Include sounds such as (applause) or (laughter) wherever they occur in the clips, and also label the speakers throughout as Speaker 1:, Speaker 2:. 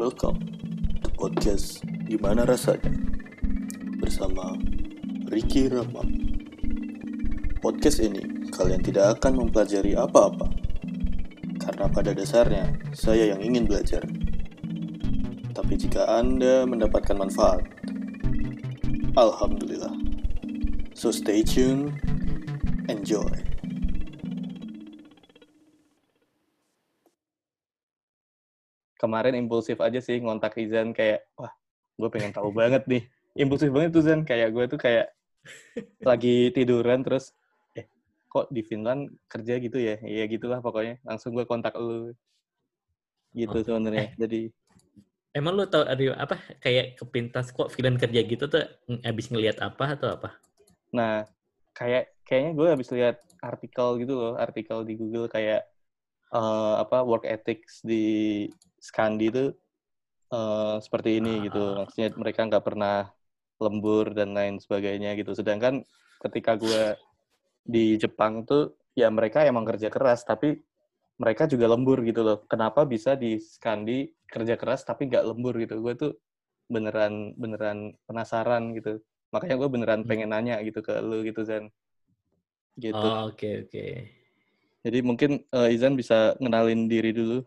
Speaker 1: Welcome to podcast Gimana Rasanya bersama Ricky Rama. Podcast ini kalian tidak akan mempelajari apa-apa karena pada dasarnya saya yang ingin belajar. Tapi jika Anda mendapatkan manfaat, Alhamdulillah. So stay tuned, enjoy.
Speaker 2: Kemarin impulsif aja sih ngontak Izan kayak wah gue pengen tahu banget nih. Impulsif banget tuh Zan. Kayak gue tuh kayak (laughs) lagi tiduran terus eh kok di Finland kerja gitu ya? Iya gitulah pokoknya. Langsung gue kontak lu. Gitu
Speaker 3: Oh.
Speaker 2: sebenarnya. Jadi
Speaker 3: Emang lu tau ada apa? Kayak kepintas kok Finland kerja gitu tuh abis ngelihat apa atau apa?
Speaker 2: nah kayak kayaknya gue habis lihat artikel gitu loh artikel di Google kayak eh, apa work ethics di Skandi itu eh, seperti ini gitu.
Speaker 3: Ah.
Speaker 2: maksudnya mereka nggak pernah lembur dan lain sebagainya gitu. Sedangkan ketika gue di Jepang tuh ya mereka emang kerja keras tapi mereka juga lembur gitu loh. Kenapa bisa di Skandi kerja keras tapi nggak lembur gitu? Gue tuh beneran beneran penasaran gitu. Makanya gue beneran
Speaker 3: Hmm.
Speaker 2: pengen nanya gitu ke lu gitu Zan. Gitu.
Speaker 3: Oh, oke oke.
Speaker 2: jadi mungkin eh, Izan bisa ngenalin diri dulu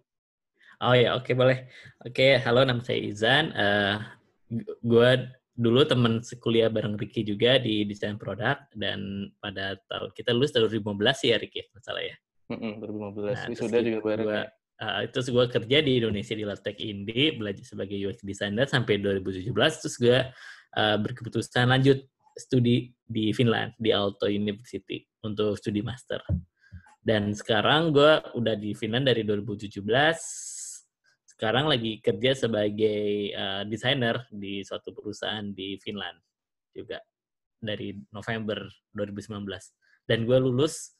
Speaker 3: Oh ya, oke boleh. Oke, halo nama saya Izan. Eh gue dulu teman sekuliah bareng Ricky juga di desain produk dan pada tahun kita lulus tahun 2015 sih ya Ricky, masalah ya.
Speaker 2: Mm-mm, 2015
Speaker 3: Nah,
Speaker 2: sudah juga bareng
Speaker 3: gua-
Speaker 2: ya
Speaker 3: Uh, terus gue kerja di Indonesia di Latek Indi, belajar sebagai UX designer sampai 2017. Terus gue uh, berkeputusan lanjut studi di Finland, di Aalto University untuk studi master. Dan sekarang gue udah di Finland dari 2017. Sekarang lagi kerja sebagai uh, desainer di suatu perusahaan di Finland juga dari November 2019. Dan gue lulus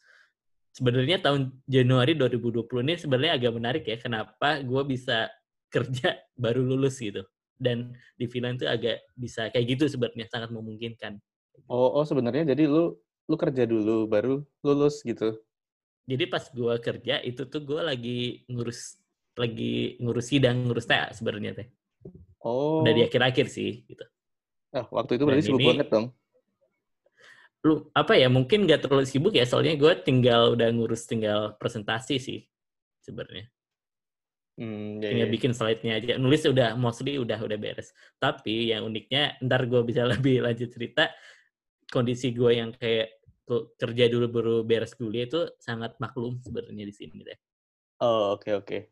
Speaker 3: sebenarnya tahun Januari 2020 ini sebenarnya agak menarik ya. Kenapa gue bisa kerja (laughs) baru lulus gitu. Dan di Finland itu agak bisa kayak gitu sebenarnya sangat memungkinkan.
Speaker 2: oh oh sebenarnya jadi lu lu kerja dulu baru lulus gitu
Speaker 3: Jadi pas gue kerja itu tuh gue lagi ngurus lagi ngurus sidang ngurus TA sebenarnya teh.
Speaker 2: oh
Speaker 3: Udah di akhir-akhir sih gitu.
Speaker 2: ah, waktu itu berarti
Speaker 3: Dan
Speaker 2: sibuk
Speaker 3: ini-
Speaker 2: banget dong
Speaker 3: Lu apa ya mungkin gak terlalu sibuk ya soalnya gue tinggal udah ngurus tinggal presentasi sih sebenarnya.
Speaker 2: hmm, ya,
Speaker 3: tinggal
Speaker 2: ya.
Speaker 3: bikin slide-nya aja. Nulis udah mostly udah udah beres. Tapi yang uniknya ntar gue bisa (laughs) lebih lanjut cerita kondisi gue yang kayak ke- kerja dulu baru beres kuliah itu sangat maklum sebenarnya di sini deh.
Speaker 2: oh oke oke
Speaker 3: Ah,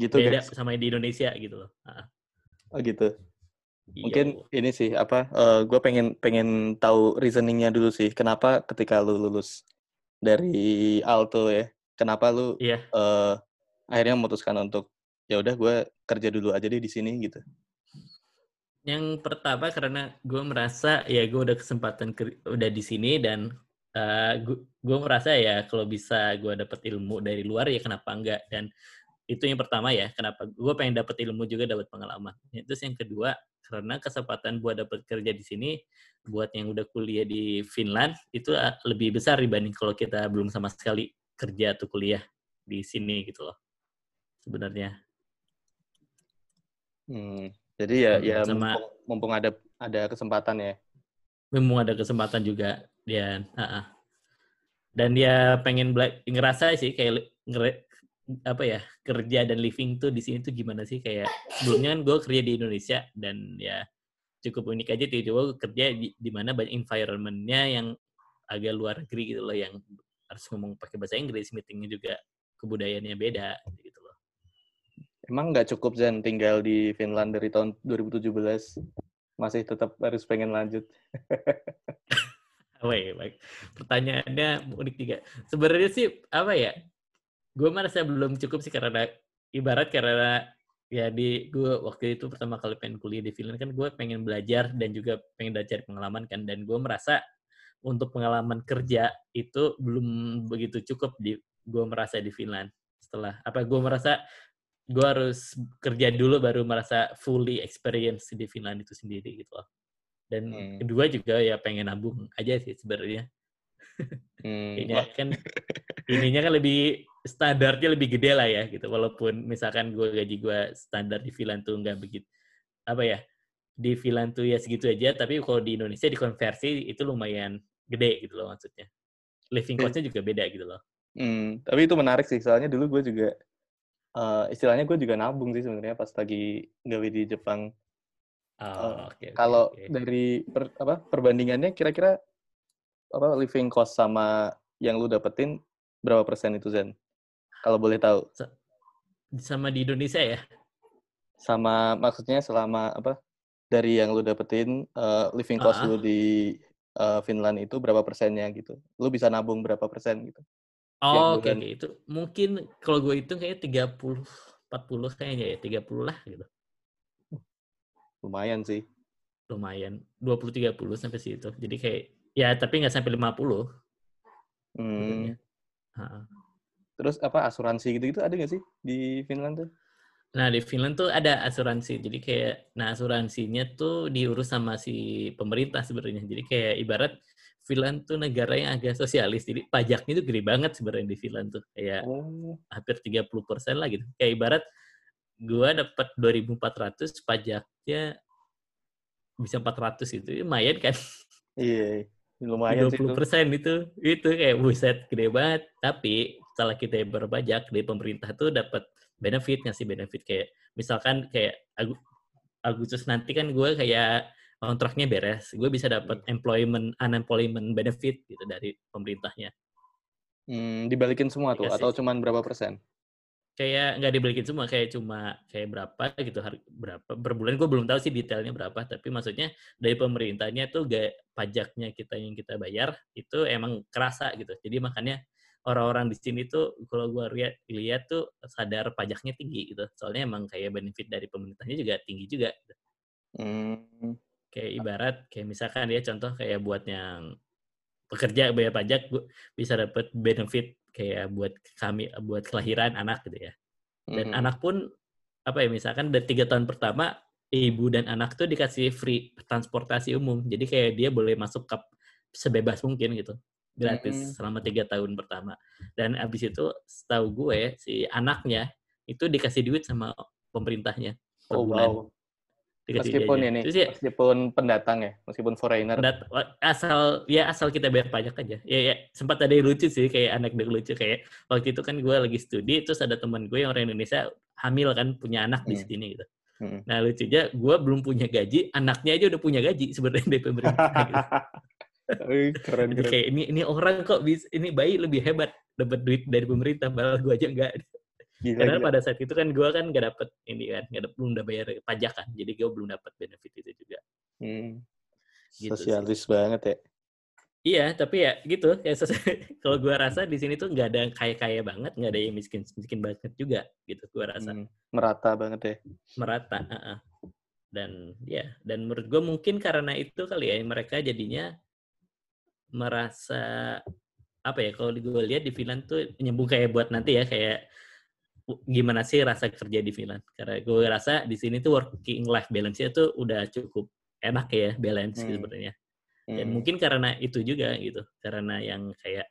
Speaker 2: gitu
Speaker 3: Beda
Speaker 2: guys
Speaker 3: sama di Indonesia gitu loh. Ah.
Speaker 2: oh gitu
Speaker 3: Iya.
Speaker 2: mungkin ini sih apa gue pengen pengen tahu reasoningnya dulu sih kenapa ketika lu lulus dari Alto ya kenapa lu
Speaker 3: Iya.
Speaker 2: eh, akhirnya memutuskan untuk ya udah gue kerja dulu aja deh di sini gitu
Speaker 3: Yang pertama karena gue merasa ya gue udah kesempatan udah di sini dan gue merasa ya kalau bisa gue dapet ilmu dari luar ya kenapa enggak dan itu yang pertama ya kenapa gue pengen dapet ilmu juga dapat pengalaman. Terus yang kedua karena kesempatan buat dapet kerja di sini buat yang udah kuliah di Finland itu ah, lebih besar dibanding kalau kita belum sama sekali kerja atau kuliah di sini gitu loh sebenarnya.
Speaker 2: Hmm, jadi ya
Speaker 3: Hmm,
Speaker 2: ya
Speaker 3: sama-
Speaker 2: mumpung, mumpung ada ada kesempatan ya.
Speaker 3: memang ada kesempatan juga dan ah, ah. dan dia pengen ngerasa sih kayak apa ya kerja dan living tuh di sini tuh gimana sih kayak sebelumnya kan gue kerja di Indonesia dan ya cukup unik aja tiba-tiba gue kerja di, di mana banyak environment-nya yang agak luar negeri gitu loh yang harus ngomong pakai bahasa Inggris meetingnya juga kebudayaannya beda gitu loh
Speaker 2: Emang nggak cukup Zen tinggal di Finland dari tahun 2017 masih tetap harus pengen lanjut. (laughs)
Speaker 3: Wait, baik. Pertanyaannya unik juga. Sebenarnya sih apa ya? Gue merasa belum cukup sih karena ibarat karena ya di gue waktu itu pertama kali pengen kuliah di Finland kan gue pengen belajar dan juga pengen belajar pengalaman kan. Dan gue merasa untuk pengalaman kerja itu belum begitu cukup di gue merasa di Finland setelah apa gue merasa gue harus kerja dulu baru merasa fully experience di Finland itu sendiri gitu loh. Dan
Speaker 2: Hmm.
Speaker 3: kedua juga ya pengen nabung aja sih sebenarnya
Speaker 2: Hmm,
Speaker 3: Kayaknya
Speaker 2: wah,
Speaker 3: kan ininya kan lebih standarnya lebih gede lah ya gitu. Walaupun misalkan gue gaji gue standar di Finland tuh nggak begitu apa ya di Finland tuh ya segitu aja. Tapi kalau di Indonesia dikonversi itu lumayan gede gitu loh maksudnya. Living
Speaker 2: Iya.
Speaker 3: cost-nya juga beda gitu loh.
Speaker 2: hmm, tapi itu menarik sih, soalnya dulu gue juga, eh, istilahnya gue juga nabung sih sebenarnya pas lagi gawe di Jepang.
Speaker 3: Oh, oke. oke,
Speaker 2: Kalau
Speaker 3: oke.
Speaker 2: dari per- apa perbandingannya kira-kira apa living cost sama yang lu dapetin berapa persen itu Zen? Kalau boleh tahu.
Speaker 3: sama di Indonesia ya.
Speaker 2: Sama maksudnya selama apa dari yang lu dapetin eh, living cost
Speaker 3: Ah.
Speaker 2: lu di eh, Finland itu berapa persennya gitu? Lu bisa nabung berapa persen gitu?
Speaker 3: Oh, oke
Speaker 2: bulan.
Speaker 3: oke itu mungkin kalau gue hitung kayaknya 30 40 kayaknya ya, 30 lah gitu.
Speaker 2: Lumayan sih.
Speaker 3: Lumayan 20 30 sampai situ. Jadi kayak ya tapi nggak sampai 50
Speaker 2: Hmm. Terus apa asuransi gitu-gitu ada nggak sih di Finland tuh?
Speaker 3: Nah, di Finland tuh ada asuransi. Jadi kayak nah asuransinya tuh diurus sama si pemerintah sebenarnya. Jadi kayak ibarat Finland tuh negara yang agak sosialis. Jadi pajaknya tuh gede banget sebenarnya di Finland tuh. Kayak
Speaker 2: Oh.
Speaker 3: hampir 30% lah gitu. Kayak ibarat gua dapat 2400 pajaknya bisa 400 gitu. Lumayan kan?
Speaker 2: Iya, lumayan sih
Speaker 3: 20
Speaker 2: itu.
Speaker 3: persen itu itu kayak buset gede banget tapi setelah kita berpajak dari pemerintah tuh dapat benefit ngasih benefit kayak misalkan kayak Agu- Agustus nanti kan gue kayak kontraknya beres gue bisa dapat employment unemployment benefit gitu dari pemerintahnya
Speaker 2: Hmm, dibalikin semua tuh
Speaker 3: Dikasih.
Speaker 2: atau cuman berapa persen?
Speaker 3: Kayak nggak dibalikin semua kayak cuma kayak berapa gitu berapa per bulan. Gue belum tahu sih detailnya berapa tapi maksudnya dari pemerintahnya tuh gak pajaknya kita yang kita bayar itu emang kerasa gitu. Jadi makanya orang-orang di sini tuh kalau gue lihat lihat tuh sadar pajaknya tinggi gitu. Soalnya emang kayak benefit dari pemerintahnya juga tinggi juga. Gitu.
Speaker 2: Hmm,
Speaker 3: kayak ibarat kayak misalkan ya contoh kayak buat yang pekerja bayar pajak bisa dapat benefit kayak buat kami buat kelahiran anak gitu ya dan
Speaker 2: mhm.
Speaker 3: anak pun apa ya misalkan dari tiga tahun pertama ibu dan anak tuh dikasih free transportasi umum jadi kayak dia boleh masuk ke sebebas mungkin gitu gratis
Speaker 2: Mm.
Speaker 3: selama tiga tahun pertama dan abis itu setahu gue si anaknya itu dikasih duit sama pemerintahnya
Speaker 2: Oh wow. Meskipun
Speaker 3: jajan.
Speaker 2: ini,
Speaker 3: Terus ya,
Speaker 2: meskipun pendatang ya, meskipun foreigner.
Speaker 3: dat- asal ya asal kita bayar pajak aja ya, ya sempat ada yang lucu sih kayak anak lucu kayak waktu itu kan gue lagi studi terus ada teman gue yang orang Indonesia hamil kan punya anak di
Speaker 2: Hmm.
Speaker 3: sini gitu
Speaker 2: Hmm.
Speaker 3: nah lucunya gue belum punya gaji anaknya aja udah punya gaji sebenarnya dari pemerintah (laughs) gitu.
Speaker 2: Keren keren.
Speaker 3: kayak ini ini orang kok bisa ini bayi lebih hebat dapat duit dari pemerintah malah gue aja enggak
Speaker 2: Gila,
Speaker 3: karena
Speaker 2: gila.
Speaker 3: pada saat itu kan gue kan nggak dapet ini kan nggak dapet, belum udah bayar pajak kan jadi gue belum dapat benefit itu juga
Speaker 2: Hmm.
Speaker 3: Gitu sih.
Speaker 2: Sosialis banget ya.
Speaker 3: Iya, tapi ya gitu. Ya (laughs) kalau gua rasa di sini tuh nggak ada yang kaya-kaya banget, nggak ada yang miskin-miskin banget juga, gitu. Gua rasa
Speaker 2: Hmm, Merata banget ya.
Speaker 3: merata. heeh. Dan ya, dan menurut gua mungkin karena itu kali ya mereka jadinya merasa apa ya? Kalau gue lihat di Finland tuh nyambung kayak buat nanti ya kayak gimana sih rasa kerja di Finland? Karena gue rasa di sini tuh working life balance-nya tuh udah cukup enak ya balance gitu
Speaker 2: Hmm.
Speaker 3: sebenarnya. Dan
Speaker 2: Hmm.
Speaker 3: mungkin karena itu juga gitu, karena yang kayak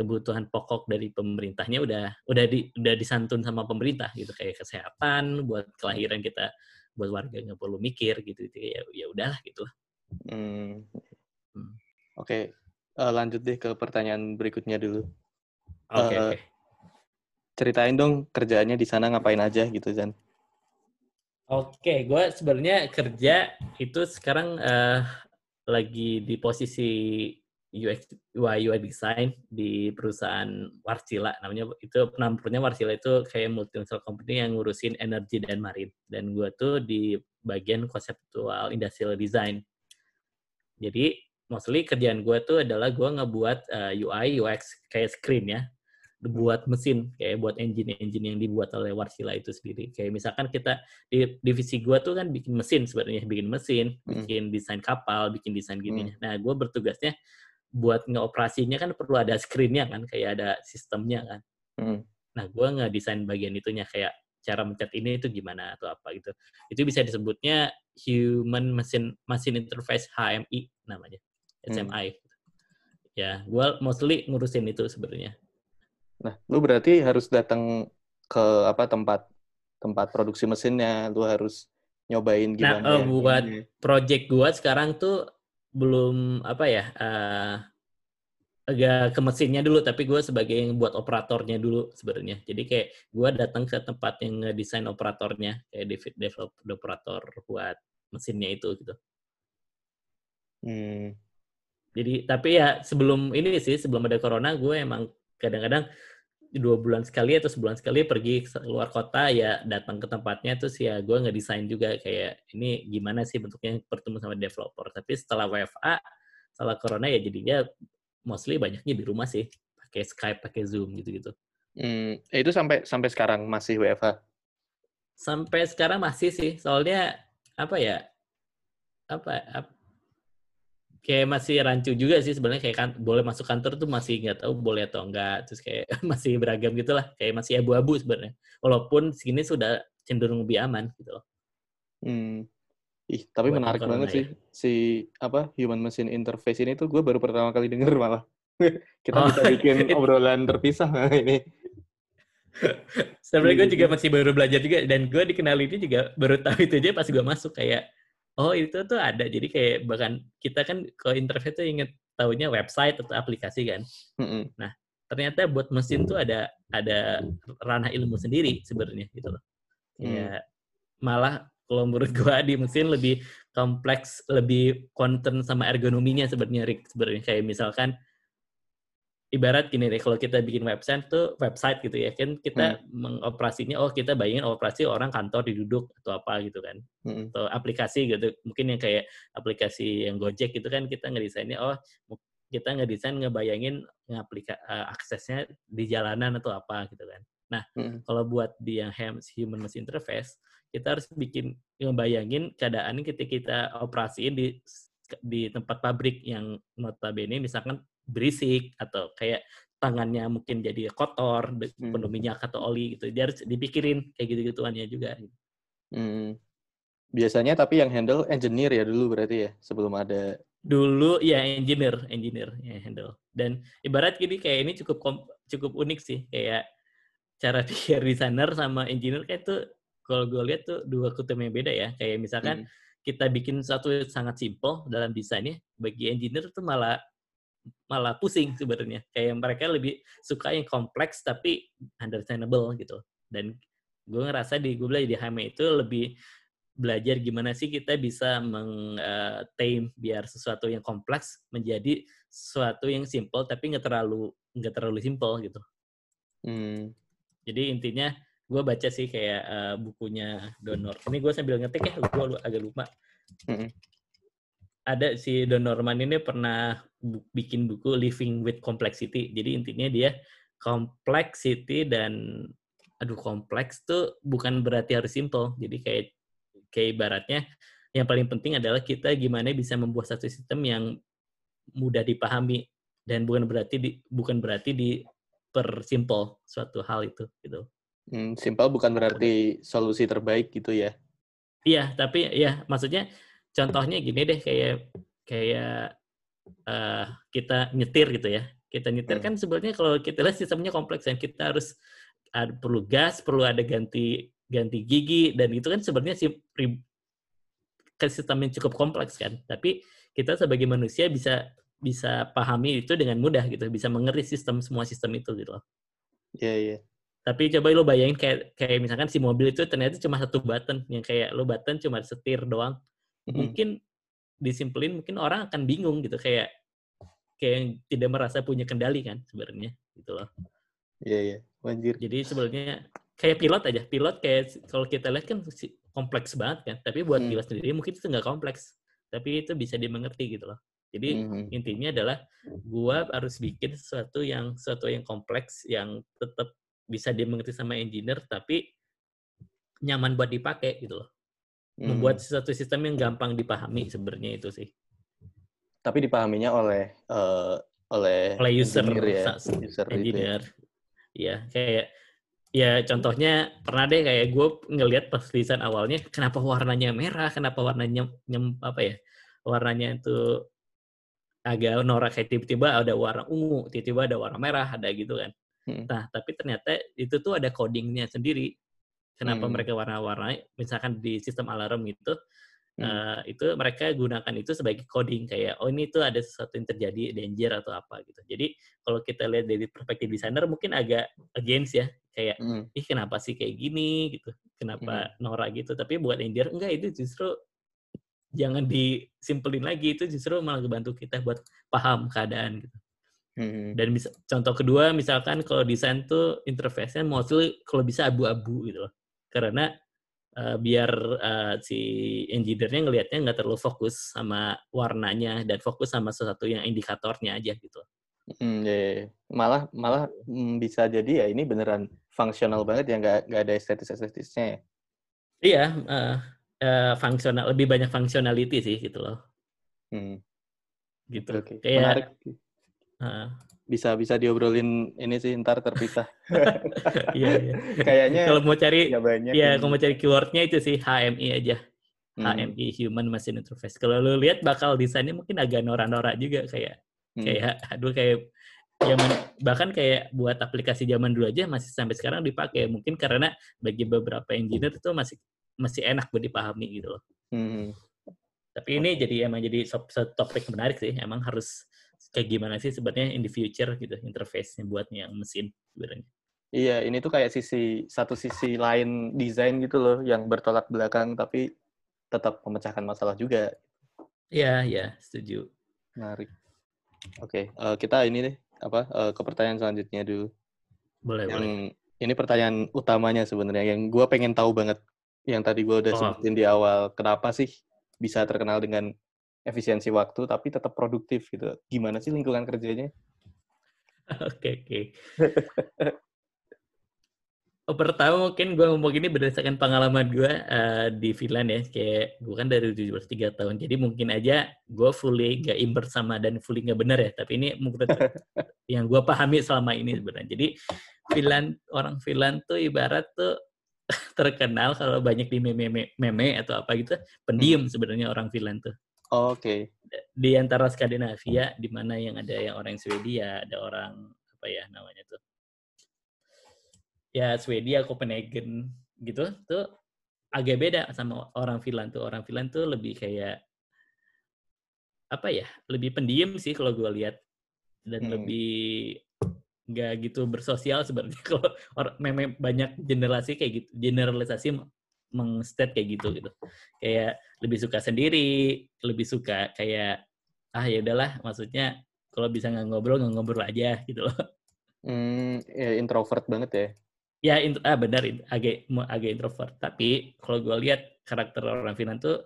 Speaker 3: kebutuhan pokok dari pemerintahnya udah udah di, udah disantun sama pemerintah gitu kayak kesehatan buat kelahiran kita buat warga nggak perlu mikir gitu gitu ya ya udahlah gitu.
Speaker 2: Hmm.
Speaker 3: Hmm.
Speaker 2: Oke, eh, lanjut deh ke pertanyaan berikutnya dulu.
Speaker 3: Oke
Speaker 2: Eh,
Speaker 3: oke.
Speaker 2: Ceritain dong kerjaannya di sana ngapain aja gitu, Zan.
Speaker 3: Oke, gue sebenarnya kerja itu sekarang eh, lagi di posisi UX UI UI design di perusahaan Warsila namanya itu namanya Warsila itu kayak multinational company yang ngurusin energi dan marine dan gue tuh di bagian konseptual industrial design. Jadi mostly kerjaan gue tuh adalah gue ngebuat eh, UI UX kayak screen ya buat mesin kayak buat engine-engine yang dibuat oleh Warsila itu sendiri. Kayak misalkan kita di divisi gua tuh kan bikin mesin sebenarnya, bikin mesin,
Speaker 2: Hmm.
Speaker 3: bikin desain kapal, bikin desain gini. Nah, gua bertugasnya buat ngeoperasinya kan perlu ada screen-nya kan, kayak ada sistemnya kan.
Speaker 2: Hmm.
Speaker 3: Nah, gua ngedesain bagian itunya kayak cara mencet ini itu gimana atau apa gitu. Itu bisa disebutnya human machine machine interface HMI namanya.
Speaker 2: Hmm.
Speaker 3: HMI. ya gue mostly ngurusin itu sebenarnya
Speaker 2: Nah, lu berarti harus datang ke apa tempat tempat produksi mesinnya, lu harus nyobain
Speaker 3: Nah,
Speaker 2: gimana.
Speaker 3: eh,
Speaker 2: ya
Speaker 3: buat
Speaker 2: ini.
Speaker 3: project gua sekarang tuh belum apa ya eh, agak ke mesinnya dulu. Tapi gue sebagai yang buat operatornya dulu sebenarnya. Jadi kayak gua datang ke tempat yang ngedesain operatornya. Kayak David develop operator buat mesinnya itu gitu.
Speaker 2: Hmm,
Speaker 3: jadi tapi ya sebelum ini sih sebelum ada corona gue emang kadang-kadang dua bulan sekali atau sebulan sekali pergi ke luar kota ya datang ke tempatnya terus ya gue nggak desain juga kayak ini gimana sih bentuknya bertemu sama developer tapi setelah WFA setelah corona ya jadinya mostly banyaknya di rumah sih pakai Skype pakai Zoom gitu-gitu
Speaker 2: hmm, eh, itu sampai sampai sekarang masih WFH.
Speaker 3: sampai sekarang masih sih soalnya apa ya apa ap- kayak masih rancu juga sih sebenarnya kayak kan boleh masuk kantor tuh masih nggak tahu boleh atau enggak terus kayak (laughs) masih beragam gitulah kayak masih abu-abu sebenarnya walaupun segini sudah cenderung lebih aman gitu loh
Speaker 2: Hmm. Ih, tapi
Speaker 3: Buat
Speaker 2: menarik banget
Speaker 3: ya.
Speaker 2: sih si apa human machine interface ini tuh gue baru pertama kali denger malah. (laughs) Kita
Speaker 3: Oh,
Speaker 2: bisa bikin
Speaker 3: itu-
Speaker 2: obrolan terpisah (laughs) ini.
Speaker 3: sebenarnya gue
Speaker 2: Iya,
Speaker 3: juga
Speaker 2: iya.
Speaker 3: masih baru belajar juga dan gue dikenali ini juga baru tahu itu aja pas gue masuk kayak oh itu tuh ada jadi kayak bahkan kita kan kalau interface tuh inget taunya website atau aplikasi kan
Speaker 2: Mm-mm.
Speaker 3: ternyata buat mesin tuh ada ada ranah ilmu sendiri sebenarnya gitu loh.
Speaker 2: Hmm.
Speaker 3: Kayak malah kalau menurut gua di mesin lebih kompleks, lebih concern sama ergonominya sebenarnya Rick sebenarnya kayak misalkan ibarat gini deh kalau kita bikin website tuh website gitu ya kan kita mengoperasinya oh kita bayangin operasi orang kantor diduduk atau apa gitu kan
Speaker 2: Mm-mm.
Speaker 3: atau aplikasi gitu mungkin yang kayak aplikasi yang Gojek gitu kan kita ngedesainnya oh kita ngedesain ngebayangin ngaplika eh, aksesnya di jalanan atau apa gitu kan nah
Speaker 2: Mm-mm.
Speaker 3: kalau buat di yang human machine interface kita harus bikin ngebayangin keadaan ketika kita operasiin di di tempat pabrik yang notabene misalkan berisik atau kayak tangannya mungkin jadi kotor
Speaker 2: Hmm.
Speaker 3: penuh minyak atau oli gitu dia harus dipikirin kayak gitu gituannya juga
Speaker 2: Mm. Biasanya tapi yang handle engineer ya dulu berarti ya sebelum ada
Speaker 3: dulu ya engineer engineer ya handle dan ibarat gini kayak ini cukup cukup unik sih kayak cara (laughs) pikir desainer sama engineer kayak tuh kalau gue lihat tuh dua kutub yang beda ya kayak misalkan
Speaker 2: Mm.
Speaker 3: kita bikin sesuatu yang sangat simple dalam desainnya bagi engineer tuh malah malah pusing sebenarnya. Kayak mereka lebih suka yang kompleks tapi understandable gitu. Dan gue ngerasa di gue belajar di HM itu lebih belajar gimana sih kita bisa meng eh, tame biar sesuatu yang kompleks menjadi sesuatu yang simple tapi nggak terlalu nggak terlalu simple gitu.
Speaker 2: Mm.
Speaker 3: jadi intinya gue baca sih kayak eh, bukunya Donor. Ini gue sambil ngetik ya gue agak lupa.
Speaker 2: Mm-mm.
Speaker 3: Ada si Don Norman ini pernah bu- bikin buku Living with Complexity. Jadi intinya dia complexity dan aduh kompleks tuh bukan berarti harus simple. Jadi kayak kayak ibaratnya yang paling penting adalah kita gimana bisa membuat satu sistem yang mudah dipahami dan bukan berarti di, bukan berarti di per simple suatu hal itu gitu.
Speaker 2: Mm, simple bukan berarti solusi terbaik gitu ya.
Speaker 3: Iya, tapi ya maksudnya contohnya gini deh kayak kayak eh, kita nyetir gitu ya. Kita nyetir
Speaker 2: Hmm.
Speaker 3: kan sebenarnya kalau kita lihat sistemnya kompleks dan kita harus ada, perlu gas, perlu ada ganti ganti gigi dan itu kan sebenarnya si sistem yang cukup kompleks kan. Tapi kita sebagai manusia bisa bisa pahami itu dengan mudah gitu, bisa mengerti sistem semua sistem itu gitu loh.
Speaker 2: Iya, iya.
Speaker 3: Tapi coba lo bayangin kayak kayak misalkan si mobil itu ternyata cuma satu button yang kayak lo button cuma setir doang.
Speaker 2: Mm-mm.
Speaker 3: Mungkin disimpelin mungkin orang akan bingung gitu kayak kayak yang tidak merasa punya kendali kan sebenarnya gitu loh.
Speaker 2: Iya, iya. Anjir.
Speaker 3: Jadi sebenarnya kayak pilot aja. Pilot kayak kalau kita lihat kan kompleks banget kan. Tapi buat
Speaker 2: Hmm.
Speaker 3: pilot sendiri mungkin itu nggak kompleks. Tapi itu bisa dimengerti gitu loh. Jadi
Speaker 2: Mhm.
Speaker 3: intinya adalah gua harus bikin sesuatu yang sesuatu yang kompleks yang tetap bisa dimengerti sama engineer tapi nyaman buat dipakai gitu loh.
Speaker 2: Mm.
Speaker 3: Membuat sesuatu sistem yang gampang dipahami sebenarnya itu sih.
Speaker 2: tapi dipahaminya oleh eh, oleh
Speaker 3: Oleh user,
Speaker 2: engineer ya, user itu ya.
Speaker 3: Engineer. Iya, kayak ya contohnya pernah deh kayak gue ngelihat pas desain awalnya kenapa warnanya merah, kenapa warnanya nyem apa ya? Warnanya itu agak norak kayak tiba-tiba ada warna ungu, tiba-tiba ada warna merah, ada gitu kan.
Speaker 2: Hmm.
Speaker 3: Nah, tapi ternyata itu tuh ada codingnya sendiri. Kenapa
Speaker 2: Hmm.
Speaker 3: mereka warna-warna? Misalkan di sistem alarm itu,
Speaker 2: Hmm.
Speaker 3: eh, itu mereka gunakan itu sebagai coding kayak oh ini tuh ada sesuatu yang terjadi danger atau apa gitu. Jadi kalau kita lihat dari perspektif desainer mungkin agak against ya kayak
Speaker 2: Hmm.
Speaker 3: ih kenapa sih kayak gini gitu kenapa norak gitu tapi buat danger enggak itu justru jangan disimpelin lagi itu justru malah bantu kita buat paham keadaan gitu.
Speaker 2: Hmm.
Speaker 3: Dan bisa, contoh kedua misalkan kalau desain tuh interface-nya mostly kalau bisa abu-abu gitu loh. Karena eh, biar eh, si engineer-nya ngelihatnya nggak terlalu fokus sama warnanya dan fokus sama sesuatu yang indikatornya aja gitu.
Speaker 2: Hmm, ya, ya, malah malah mm, bisa jadi ya ini beneran fungsional banget ya nggak nggak ada estetis estetisnya ya.
Speaker 3: Iya, eh, eh, fungsional lebih banyak functionality sih gitu loh.
Speaker 2: Hmm,
Speaker 3: Gitu.
Speaker 2: oke,
Speaker 3: Kayak
Speaker 2: menarik.
Speaker 3: eh,
Speaker 2: Bisa bisa diobrolin ini sih ntar terpisah. (laughs)
Speaker 3: iya, iya.
Speaker 2: Kayaknya
Speaker 3: kalau mau cari
Speaker 2: ya banyak.
Speaker 3: ya kalau mau cari keywordnya itu sih HMI aja.
Speaker 2: Hmm,
Speaker 3: HMI Human Machine Interface. Kalau lu lihat bakal desainnya mungkin agak norak-norak juga kayak
Speaker 2: hmm,
Speaker 3: kayak aduh kayak zaman bahkan kayak buat aplikasi zaman dulu aja masih sampai sekarang dipakai mungkin karena bagi beberapa engineer itu masih masih enak buat dipahami gitu loh.
Speaker 2: hmm.
Speaker 3: Tapi ini jadi emang jadi satu topik menarik sih. Emang harus kayak gimana sih sebenarnya in the future gitu interface-nya buat yang mesin sebenarnya.
Speaker 2: Iya, ini tuh kayak sisi satu sisi lain desain gitu loh yang bertolak belakang tapi tetap memecahkan masalah juga.
Speaker 3: Iya, iya, setuju.
Speaker 2: Menarik. Oke, eh, kita ini deh apa eh, ke pertanyaan selanjutnya dulu.
Speaker 3: Boleh,
Speaker 2: yang
Speaker 3: boleh.
Speaker 2: ini pertanyaan utamanya sebenarnya yang gue pengen tahu banget yang tadi gue udah
Speaker 3: Oh.
Speaker 2: sebutin di awal kenapa sih bisa terkenal dengan efisiensi waktu tapi tetap produktif gitu gimana sih lingkungan kerjanya (laughs)
Speaker 3: Oke, oke. (laughs) Oh, pertama mungkin gue ngomong ini berdasarkan pengalaman gue eh, di Finland ya. Kayak gue kan dari 17 3 tahun. Jadi mungkin aja gue fully gak immerse sama dan fully gak benar ya. Tapi ini mungkin (laughs) yang gue pahami selama ini sebenarnya. Jadi Finland, orang Finland tuh ibarat tuh terkenal kalau banyak di meme, meme atau apa gitu, pendiam sebenarnya orang Finland tuh
Speaker 2: Oh, oke
Speaker 3: di antara Skandinavia di mana yang ada yang orang Swedia, ada orang apa ya namanya tuh. Ya Swedia, Copenhagen gitu tuh agak beda sama orang Finland tuh. Orang Finland tuh lebih kayak apa ya? Lebih pendiam sih kalau gue lihat dan
Speaker 2: Hmm.
Speaker 3: lebih nggak gitu bersosial sebenarnya (laughs) kalau orang memang banyak generasi kayak gitu generalisasi mengstate kayak gitu gitu. Kayak lebih suka sendiri lebih suka kayak ah ya udahlah maksudnya kalau bisa nggak ngobrol nggak ngobrol aja gitu loh.
Speaker 2: Hmm, ya, introvert banget ya?
Speaker 3: Ya int- ah benar agak agak introvert. Tapi kalau gue lihat karakter orang Finland tuh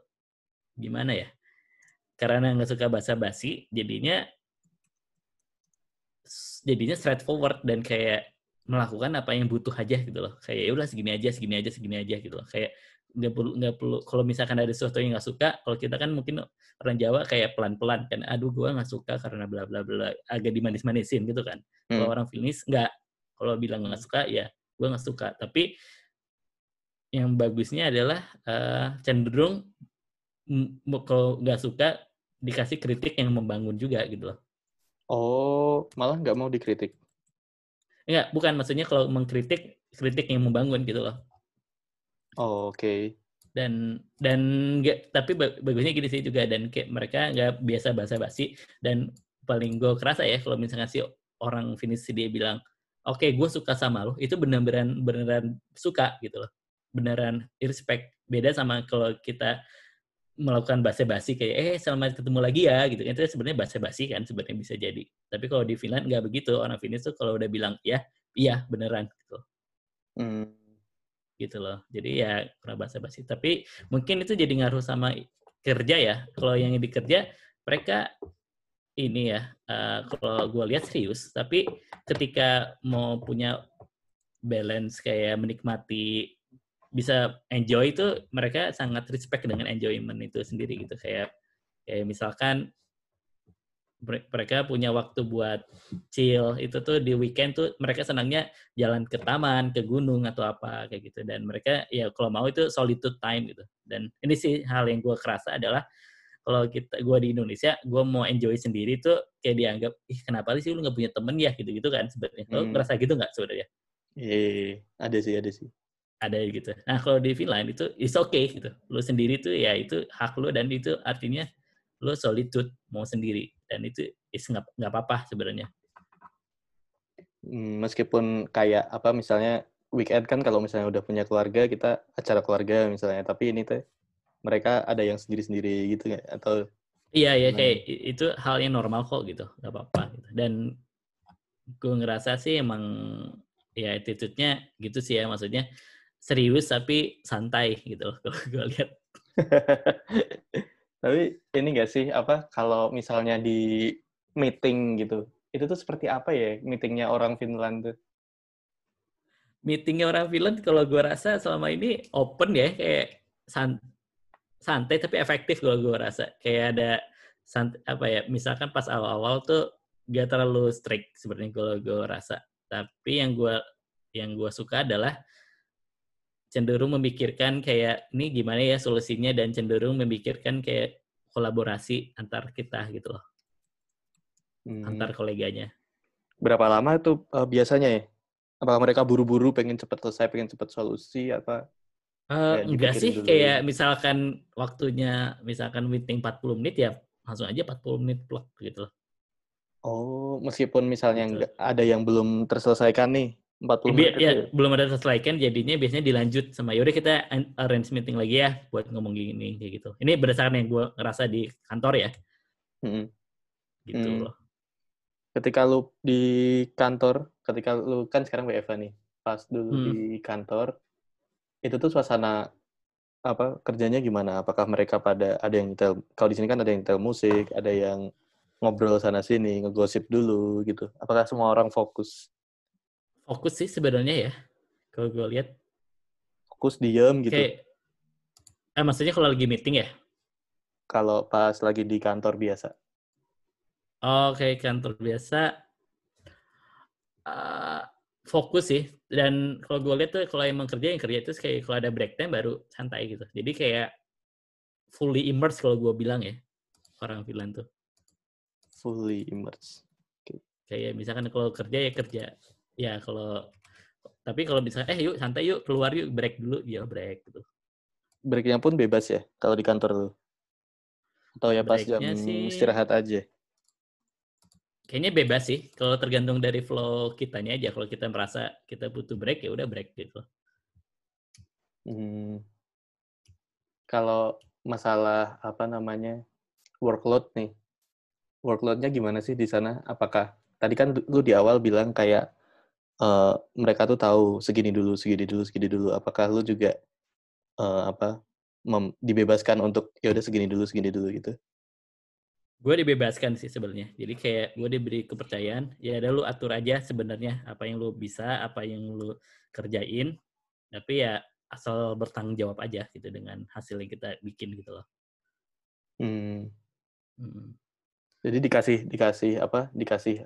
Speaker 3: gimana ya? Karena nggak suka basa-basi jadinya jadinya straightforward dan kayak melakukan apa yang butuh aja gitu loh. Kayak ya udah segini aja segini aja segini aja gitu loh. Kayak nggak perlu nggak perlu kalau misalkan ada sesuatu yang nggak suka kalau kita kan mungkin orang Jawa kayak pelan-pelan kan aduh gua nggak suka karena bla bla bla agak dimanis-manisin gitu kan. Kalau
Speaker 2: Hmm.
Speaker 3: orang Finnis nggak. Kalau bilang nggak suka ya gua nggak suka. Tapi yang bagusnya adalah eh, cenderung kalau nggak suka dikasih kritik yang membangun juga gitu loh.
Speaker 2: Oh malah nggak mau dikritik
Speaker 3: Enggak, bukan maksudnya kalau mengkritik kritik yang membangun gitu loh.
Speaker 2: oh, oke.
Speaker 3: Dan dan nggak tapi ba- bagusnya gini sih juga dan kayak mereka nggak biasa basa-basi dan paling gue kerasa ya kalau misalnya si orang finish dia bilang oke gue suka sama lo itu beneran beneran suka gitu loh. Beneran respect. Beda sama kalau kita melakukan basa-basi kayak eh selamat ketemu lagi ya gitu itu sebenarnya basa-basi kan sebenarnya bisa jadi. Tapi kalau di Finland nggak begitu. Orang Finnish tuh kalau udah bilang ya iya beneran gitu.
Speaker 2: Hmm,
Speaker 3: gitu loh. Jadi ya kurang basa-basi. Tapi mungkin itu jadi ngaruh sama kerja ya. Kalau yang di kerja mereka ini ya eh, kalau gue lihat serius tapi ketika mau punya balance kayak menikmati bisa enjoy itu mereka sangat respect dengan enjoyment itu sendiri gitu. Kayak kayak misalkan mere- mereka punya waktu buat chill itu tuh di weekend tuh mereka senangnya jalan ke taman ke gunung atau apa kayak gitu. Dan mereka ya kalau mau itu solitude time gitu. Dan ini sih hal yang gue kerasa adalah kalau kita gua di Indonesia gua mau enjoy sendiri tuh kayak dianggap ih kenapa sih lu nggak punya temen ya? gitu-gitu kan sebenarnya. Lo
Speaker 2: Hmm.
Speaker 3: ngerasa gitu nggak sebenarnya?
Speaker 2: Iya, ada sih, ada sih.
Speaker 3: Ada gitu nah kalau di Finland itu is okay gitu lu sendiri tuh ya itu hak lu dan itu artinya lu solitude mau sendiri dan itu is nggak nggak apa-apa sebenarnya
Speaker 2: Hmm, Meskipun kayak apa misalnya weekend kan kalau misalnya udah punya keluarga kita acara keluarga misalnya, tapi ini tuh mereka ada yang sendiri-sendiri gitu nggak? Atau
Speaker 3: Iya ya
Speaker 2: Gimana?
Speaker 3: kayak itu hal yang normal kok gitu, nggak apa-apa. Gitu. Dan gue ngerasa sih emang ya attitude-nya gitu sih ya, maksudnya serius tapi santai gitu (laughs) loh kalau gue lihat. (laughs)
Speaker 2: tapi ini nggak sih apa kalau misalnya di meeting gitu, itu tuh seperti apa ya meetingnya orang Finland tuh?
Speaker 3: Meetingnya orang Finland kalau gue rasa selama ini open ya kayak san- santai tapi efektif kalau gue rasa kayak ada sant apa ya misalkan pas awal-awal tuh gak terlalu strict sebenarnya kalau gue rasa tapi yang gue yang gue suka adalah cenderung memikirkan kayak ini gimana ya solusinya dan cenderung memikirkan kayak kolaborasi antar kita gitu loh
Speaker 2: Hmm,
Speaker 3: antar koleganya
Speaker 2: Berapa lama tuh eh, biasanya ya? Apakah mereka buru-buru pengen cepet selesai, pengen cepet solusi apa? Kayak
Speaker 3: enggak sih,
Speaker 2: dulu.
Speaker 3: kayak misalkan waktunya, misalkan meeting 40 menit ya langsung aja 40 menit plug gitu loh.
Speaker 2: Oh, meskipun misalnya
Speaker 3: Gitu.
Speaker 2: ada yang belum terselesaikan nih, 40
Speaker 3: Ya,
Speaker 2: menit
Speaker 3: ya,
Speaker 2: itu.
Speaker 3: belum ada selesaikan, jadinya biasanya dilanjut sama yaudah kita an- arrange meeting lagi ya buat ngomong gini kayak gitu. Ini berdasarkan yang gue ngerasa di kantor ya,
Speaker 2: Mm-mm.
Speaker 3: gitu
Speaker 2: Hmm.
Speaker 3: loh.
Speaker 2: Ketika lu di kantor, ketika lu kan sekarang WFA nih, pas dulu
Speaker 3: Hmm.
Speaker 2: di kantor, itu tuh suasana apa kerjanya gimana? Apakah mereka pada ada yang nyetel, kalau di sini kan ada yang nyetel musik, ada yang ngobrol sana sini, ngegosip dulu gitu. Apakah semua orang fokus?
Speaker 3: Fokus sih sebenarnya ya, kalau gue lihat
Speaker 2: Fokus diem gitu.
Speaker 3: kayak, eh maksudnya kalau lagi meeting ya,
Speaker 2: Kalau pas lagi di kantor biasa.
Speaker 3: Oh, kayak kantor biasa eh, fokus sih. Dan kalau gue lihat tuh kalau emang kerja yang kerja itu kayak kalau ada break time baru santai gitu. Jadi kayak fully immersed kalau gue bilang ya orang Finland tuh.
Speaker 2: Fully immersed.
Speaker 3: Kayak misalkan kalau kerja ya kerja. Ya kalau tapi kalau bisa eh yuk santai yuk keluar yuk break dulu ya break gitu.
Speaker 2: Breaknya pun bebas ya kalau di kantor lu? Atau ya pas jam
Speaker 3: sih-
Speaker 2: istirahat aja?
Speaker 3: Kayaknya bebas sih. Kalau tergantung dari flow kitanya aja. Kalau kita merasa kita butuh break ya udah break gitu.
Speaker 2: Hmm. Kalau masalah apa namanya workload nih, workloadnya gimana sih di sana? Apakah tadi kan lu di awal bilang kayak eh, mereka tuh tahu segini dulu, segini dulu, segini dulu. Apakah lu juga eh, apa mem- dibebaskan untuk ya udah segini dulu, segini dulu gitu?
Speaker 3: gue dibebaskan sih sebenarnya jadi kayak gue diberi kepercayaan ya ada lu atur aja sebenarnya apa yang lu bisa apa yang lu kerjain tapi ya asal bertanggung jawab aja gitu dengan hasil yang kita bikin gitu loh
Speaker 2: Hmm.
Speaker 3: Mm.
Speaker 2: Jadi dikasih dikasih apa? Dikasih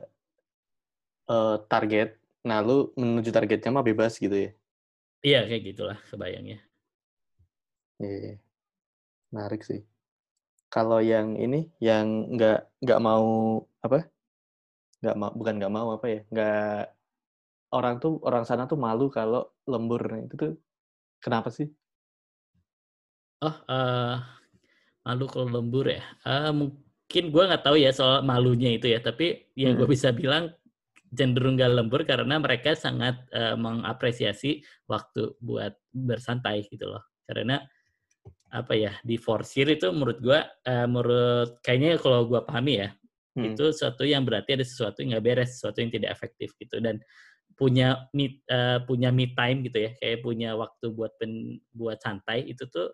Speaker 2: eh, target. Nah, lu menuju targetnya mah bebas gitu ya?
Speaker 3: iya kayak gitulah kebayangnya
Speaker 2: Iya, menarik sih. Kalau yang ini, yang nggak nggak mau apa? Nggak mau, bukan nggak mau apa ya? Nggak orang tuh orang sana tuh malu kalau lembur. Nah, Itu tuh kenapa sih?
Speaker 3: oh eh malu kalau lembur ya Eh, mungkin gue nggak tahu ya soal malunya itu ya tapi yang gue
Speaker 2: Hmm.
Speaker 3: bisa bilang cenderung gak lembur karena mereka sangat eh, mengapresiasi waktu buat bersantai gitu loh karena apa ya di forsir itu menurut gua eh, menurut kayaknya kalau gua pahami ya
Speaker 2: Hmm.
Speaker 3: itu sesuatu yang berarti ada sesuatu yang nggak beres sesuatu yang tidak efektif gitu dan punya me, eh, punya me time gitu ya kayak punya waktu buat pen, buat santai itu tuh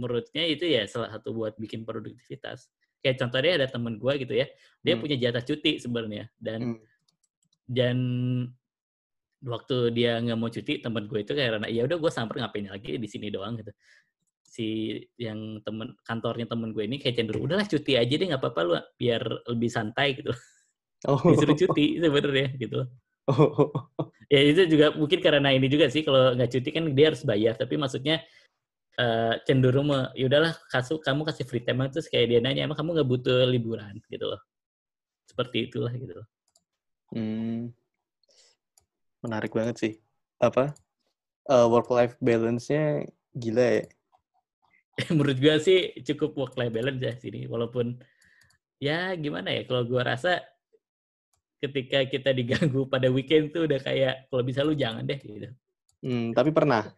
Speaker 3: menurutnya itu ya salah satu buat bikin produktivitas kayak contohnya ada temen gua gitu ya dia
Speaker 2: Hmm.
Speaker 3: punya jatah cuti sebenarnya dan
Speaker 2: Hmm.
Speaker 3: Dan waktu dia nggak mau cuti temen gue itu kayak karena ya udah gue samper ngapain lagi di sini doang gitu. Si yang temen kantornya temen gue ini kayak cenderung udahlah cuti aja deh nggak apa-apa lu biar lebih santai gitu.
Speaker 2: Oh. (laughs)
Speaker 3: disuruh cuti sebenarnya gitu.
Speaker 2: Oh. (laughs)
Speaker 3: ya itu juga mungkin karena ini juga sih kalau nggak cuti kan dia harus bayar tapi maksudnya eh, cenderung me, ya udahlah kasu kamu kasih free time terus kayak dia nanya emang kamu nggak butuh liburan? Gitu loh. Seperti itulah gitu loh
Speaker 2: Hmm, menarik banget sih. Apa? work life balance-nya gila ya. (laughs)
Speaker 3: menurut gua sih cukup work life balance ya sini walaupun ya gimana ya kalau gua rasa ketika kita diganggu pada weekend tuh udah kayak kalau bisa lu jangan deh gitu
Speaker 2: Hmm, tapi pernah.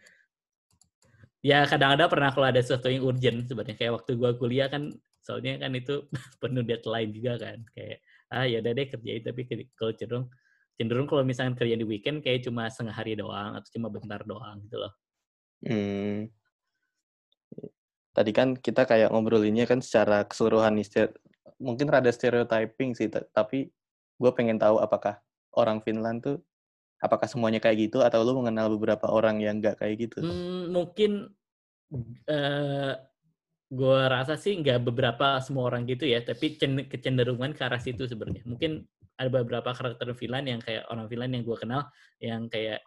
Speaker 3: ya kadang-kadang pernah kalau ada sesuatu yang urgent sebenarnya kayak waktu gua kuliah kan soalnya kan itu (laughs) penuh deadline juga kan kayak ah ya deh kerjain tapi kalau cenderung cenderung kalau misalnya kerja di weekend kayak cuma setengah hari doang atau cuma bentar doang gitu loh
Speaker 2: Hmm. Tadi kan kita kayak ngobrolinnya kan secara keseluruhan nih. Mungkin rada stereotyping sih, ta- tapi gue pengen tahu apakah orang Finland tuh apakah semuanya kayak gitu atau lu mengenal beberapa orang yang nggak kayak gitu?
Speaker 3: Hmm, mungkin eh gue rasa sih nggak beberapa semua orang gitu ya, tapi cen- kecenderungan ke arah situ sebenarnya. Mungkin ada beberapa karakter Finland yang kayak orang Finland yang gue kenal yang kayak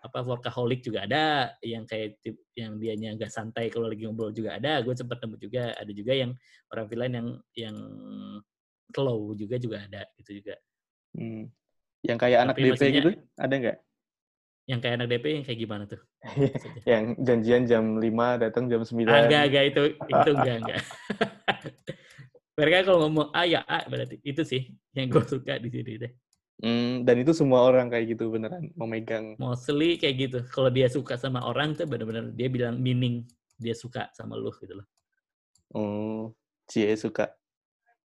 Speaker 3: apa workaholic juga ada, yang kayak tip- yang dianya nggak santai kalau lagi ngobrol juga ada. Gue sempat nemu juga, ada juga yang orang Finland yang yang slow juga juga ada gitu juga.
Speaker 2: Hmm. Yang kayak anak
Speaker 3: Tapi
Speaker 2: DP gitu, ada nggak?
Speaker 3: Yang kayak anak DP yang kayak gimana tuh?
Speaker 2: Yang janjian jam 5, datang jam 9.
Speaker 3: Ah, enggak, enggak itu (laughs) itu enggak, enggak. Mereka kalau ngomong A ya A berarti itu sih yang gue suka di sini deh.
Speaker 2: Hmm, dan itu semua orang kayak gitu beneran memegang.
Speaker 3: Mostly kayak gitu. Kalau dia suka sama orang tuh benar-benar dia bilang meaning dia suka sama lu gitu loh.
Speaker 2: Oh, cie suka.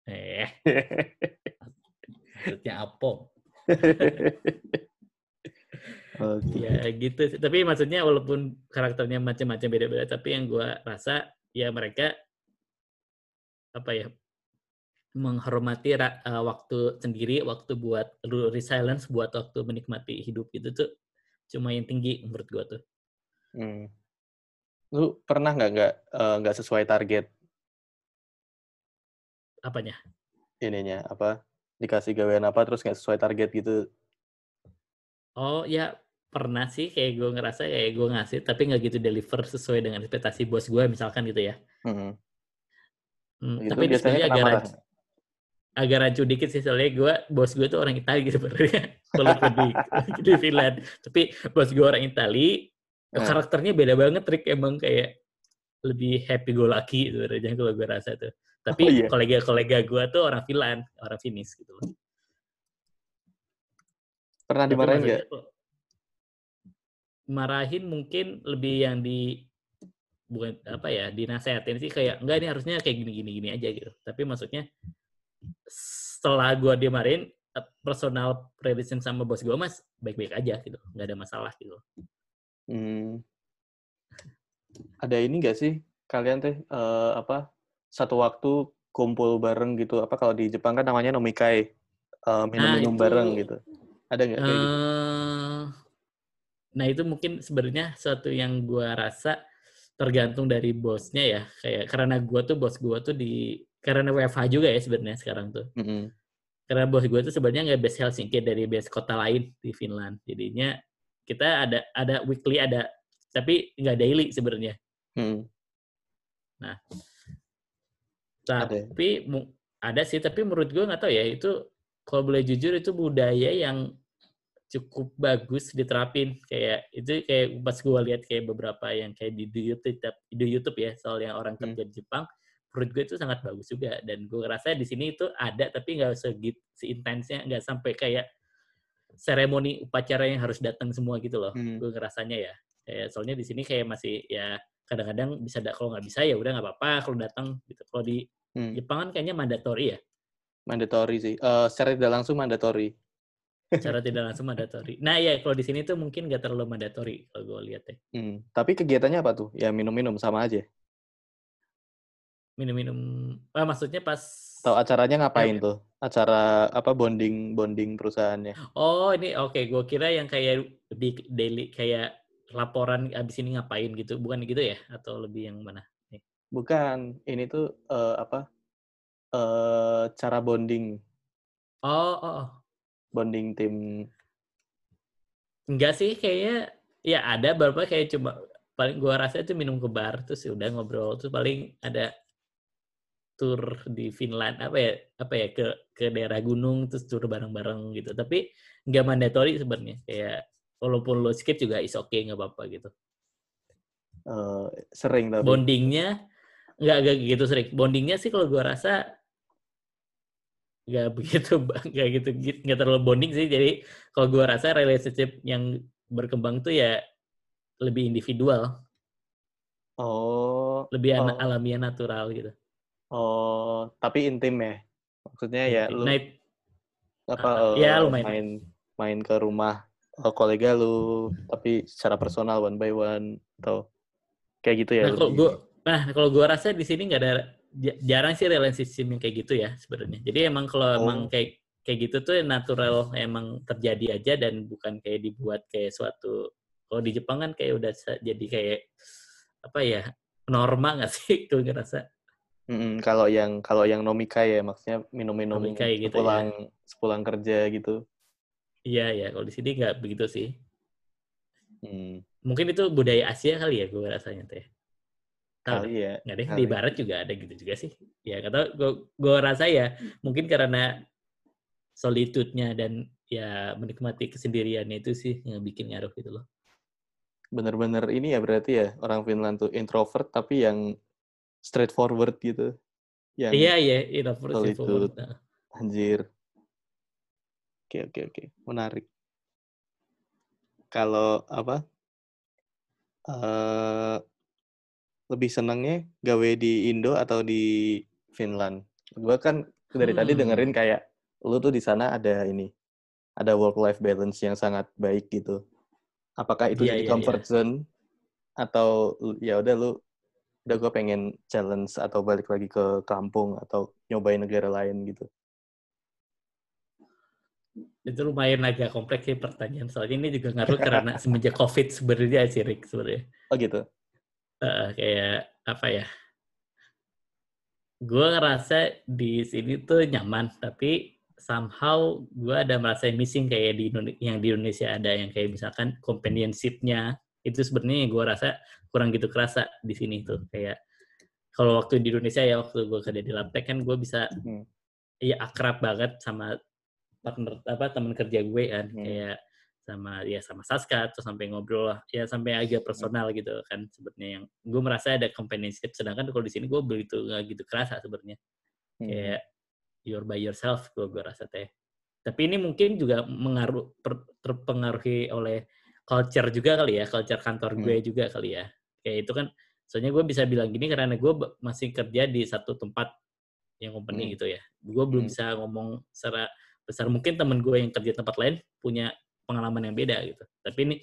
Speaker 3: Eh, (laughs) maksudnya apa? (laughs)
Speaker 2: Oke.
Speaker 3: Ya gitu. Tapi maksudnya walaupun karakternya macam-macam beda-beda, tapi yang gue rasa ya mereka apa ya menghormati eh, waktu sendiri, waktu buat lu resilience, buat waktu menikmati hidup itu tuh cuma yang tinggi menurut gue tuh.
Speaker 2: Hmm. Lu pernah nggak nggak eh, nggak sesuai target
Speaker 3: Apanya?
Speaker 2: ininya apa dikasih gawean apa terus nggak sesuai target gitu?
Speaker 3: Oh ya pernah sih kayak gue ngerasa kayak gue ngasih tapi nggak gitu deliver sesuai dengan ekspektasi bos gue misalkan gitu ya.
Speaker 2: Hmm.
Speaker 3: Hmm,
Speaker 2: Gitu
Speaker 3: tapi di
Speaker 2: biasanya
Speaker 3: sebenarnya agak rancu, agak rancu dikit sih soalnya gue bos gue tuh orang Italia gitu sebenarnya (laughs) walaupun di, di Finland tapi bos gue orang Itali
Speaker 2: Hmm.
Speaker 3: karakternya beda banget trik emang kayak lebih happy go lucky sebenarnya kalau gue rasa tuh tapi
Speaker 2: Oh, iya.
Speaker 3: kolega-kolega gue tuh orang Finland orang Finnish gitu loh
Speaker 2: Pernah dimarahin nggak?
Speaker 3: Marahin mungkin lebih yang di bukan apa ya dinasehatin sih kayak enggak ini harusnya kayak gini gini gini aja gitu tapi maksudnya setelah gua dimarahin eh, personal relation sama bos gua mas baik-baik aja gitu nggak ada masalah gitu
Speaker 2: Hmm. Ada ini nggak sih kalian teh eh, apa satu waktu kumpul bareng gitu apa kalau di Jepang kan namanya nomikai eh, minum-minum
Speaker 3: itu-
Speaker 2: bareng gitu. Ada nggak kayak gitu?
Speaker 3: Nah itu mungkin sebenarnya suatu yang gua rasa tergantung dari bosnya ya kayak karena gua tuh bos gua tuh di karena WFH juga ya sebenarnya sekarang tuh
Speaker 2: Mm-mm.
Speaker 3: karena bos gue tuh sebenarnya nggak base Helsinki dari base kota lain di Finland jadinya kita ada ada weekly ada tapi nggak daily sebenarnya
Speaker 2: Mm. Ada ya?
Speaker 3: tapi mu- ada sih tapi menurut gue nggak tahu ya itu kalau boleh jujur itu budaya yang cukup bagus diterapin kayak itu kayak pas gue lihat kayak beberapa yang kayak di, di YouTube di YouTube ya soal yang orang
Speaker 2: Hmm.
Speaker 3: kerja di Jepang menurut gue itu sangat bagus juga dan gue ngerasa di sini itu ada tapi nggak segit seintensnya nggak sampai kayak seremoni upacara yang harus datang semua gitu loh
Speaker 2: Hmm.
Speaker 3: gue ngerasanya ya kayak soalnya di sini kayak masih ya kadang-kadang bisa da- kalau nggak bisa ya udah nggak apa-apa kalau datang gitu kalau di
Speaker 2: Hmm.
Speaker 3: Jepang kan kayaknya mandatory ya
Speaker 2: Mandatory sih. Eh, secara tidak langsung mandatory.
Speaker 3: Cara tidak langsung mandatory nah ya kalau di sini tuh mungkin nggak terlalu mandatory kalau gue lihat ya
Speaker 2: Hmm. Tapi kegiatannya apa tuh? Ya minum-minum sama aja.
Speaker 3: minum-minum ah maksudnya pas
Speaker 2: Atau acaranya ngapain tuh? Acara apa bonding bonding perusahaannya?
Speaker 3: oh ini oke gue kira yang kayak di daily kayak laporan abis ini ngapain gitu bukan gitu ya atau lebih yang mana
Speaker 2: Bukan. Ini tuh eh, apa? Eh cara bonding
Speaker 3: oh oh, oh.
Speaker 2: Bonding tim.
Speaker 3: enggak sih kayaknya ya ada beberapa kayak cuma paling gua rasa itu minum ke bar terus ya udah ngobrol terus paling ada tour di Finland apa ya apa ya ke ke daerah gunung terus tour bareng-bareng gitu tapi nggak mandatory sebenarnya kayak walaupun lo skip juga is oke nggak apa-apa gitu
Speaker 2: Eh, sering tapi.
Speaker 3: bondingnya nggak nggak gitu sering bondingnya sih kalau gua rasa nggak begitu (laughs) nggak gitu nggak terlalu bonding sih jadi kalau gua rasa relationship yang berkembang tuh ya lebih individual
Speaker 2: Oh,
Speaker 3: lebih
Speaker 2: Oh.
Speaker 3: alamiah natural gitu
Speaker 2: oh, tapi intim ya. Maksudnya ya lu
Speaker 3: nah it-
Speaker 2: apa
Speaker 3: Ah,
Speaker 2: eh,
Speaker 3: ya, lu main.
Speaker 2: main main ke rumah eh, kolega lu tapi secara personal one by one atau kayak gitu ya
Speaker 3: nah kalau gua nah kalau gua rasa di sini nggak ada jarang sih relationship yang kayak gitu ya sebenarnya jadi emang kalau
Speaker 2: Oh.
Speaker 3: emang kayak kayak gitu tuh natural emang terjadi aja dan bukan kayak dibuat kayak suatu kalau di Jepang kan kayak udah jadi kayak apa ya norma nggak sih (laughs) gue ngerasa
Speaker 2: Mm-mm, kalau yang kalau yang nomikai ya maksudnya minum-minum
Speaker 3: Nomikai gitu ya.
Speaker 2: sepulang sepulang kerja gitu.
Speaker 3: iya ya kalau di sini nggak begitu sih
Speaker 2: Hmm,
Speaker 3: mungkin itu budaya Asia kali ya gue rasanya teh Tahu
Speaker 2: kali ya.
Speaker 3: nggak deh
Speaker 2: kali.
Speaker 3: di Barat juga ada gitu juga sih ya kata gue gue rasa ya mungkin karena solitude-nya dan ya menikmati kesendiriannya itu sih yang bikin ngaruh gitu loh
Speaker 2: Bener-bener ini ya berarti ya orang Finland tuh introvert tapi yang straightforward gitu. Yang
Speaker 3: iya iya introvert
Speaker 2: solitude.
Speaker 3: Nah,
Speaker 2: Anjir. Oke, oke, oke. Menarik. Kalau apa? eh lebih senangnya gawe di Indo atau di Finland? Gua kan dari tadi
Speaker 3: Hmm.
Speaker 2: dengerin kayak lu tuh di sana ada ini. Ada work life balance yang sangat baik gitu. Apakah itu
Speaker 3: Iya,
Speaker 2: jadi
Speaker 3: iya,
Speaker 2: comfort zone atau ya udah lu udah gue pengen challenge atau balik lagi ke kampung atau nyobain negara lain gitu.
Speaker 3: itu lumayan agak kompleks sih pertanyaan soalnya ini juga ngaruh karena (laughs) semenjak covid sebenarnya sih Rick sebenarnya
Speaker 2: Oh gitu.
Speaker 3: Eh, kayak apa ya gue ngerasa di sini tuh nyaman tapi somehow gue ada merasa missing kayak di Indone- yang di Indonesia ada yang kayak misalkan companionship-nya itu sebenarnya gue rasa kurang gitu kerasa di sini tuh kayak kalau waktu di Indonesia ya waktu gue kerja di Labtech kan gue bisa
Speaker 2: Hmm.
Speaker 3: ya akrab banget sama partner apa teman kerja gue kan
Speaker 2: Hmm.
Speaker 3: kayak sama ya sama Saska terus sampai ngobrol lah ya sampai agak
Speaker 2: Hmm.
Speaker 3: personal gitu kan sebenarnya yang gue merasa ada companionship sedangkan kalau di sini gue begitu nggak gitu kerasa sebenarnya
Speaker 2: Hmm.
Speaker 3: kayak you're by yourself gue gue rasa teh tapi ini mungkin juga mengaruh per- terpengaruhi oleh culture juga kali ya culture kantor
Speaker 2: Hmm.
Speaker 3: gue juga kali ya kayak itu kan soalnya gue bisa bilang gini karena gue masih kerja di satu tempat yang company
Speaker 2: Hmm.
Speaker 3: gitu ya gue belum
Speaker 2: Hmm.
Speaker 3: bisa ngomong secara besar mungkin temen gue yang kerja tempat lain punya pengalaman yang beda gitu tapi ini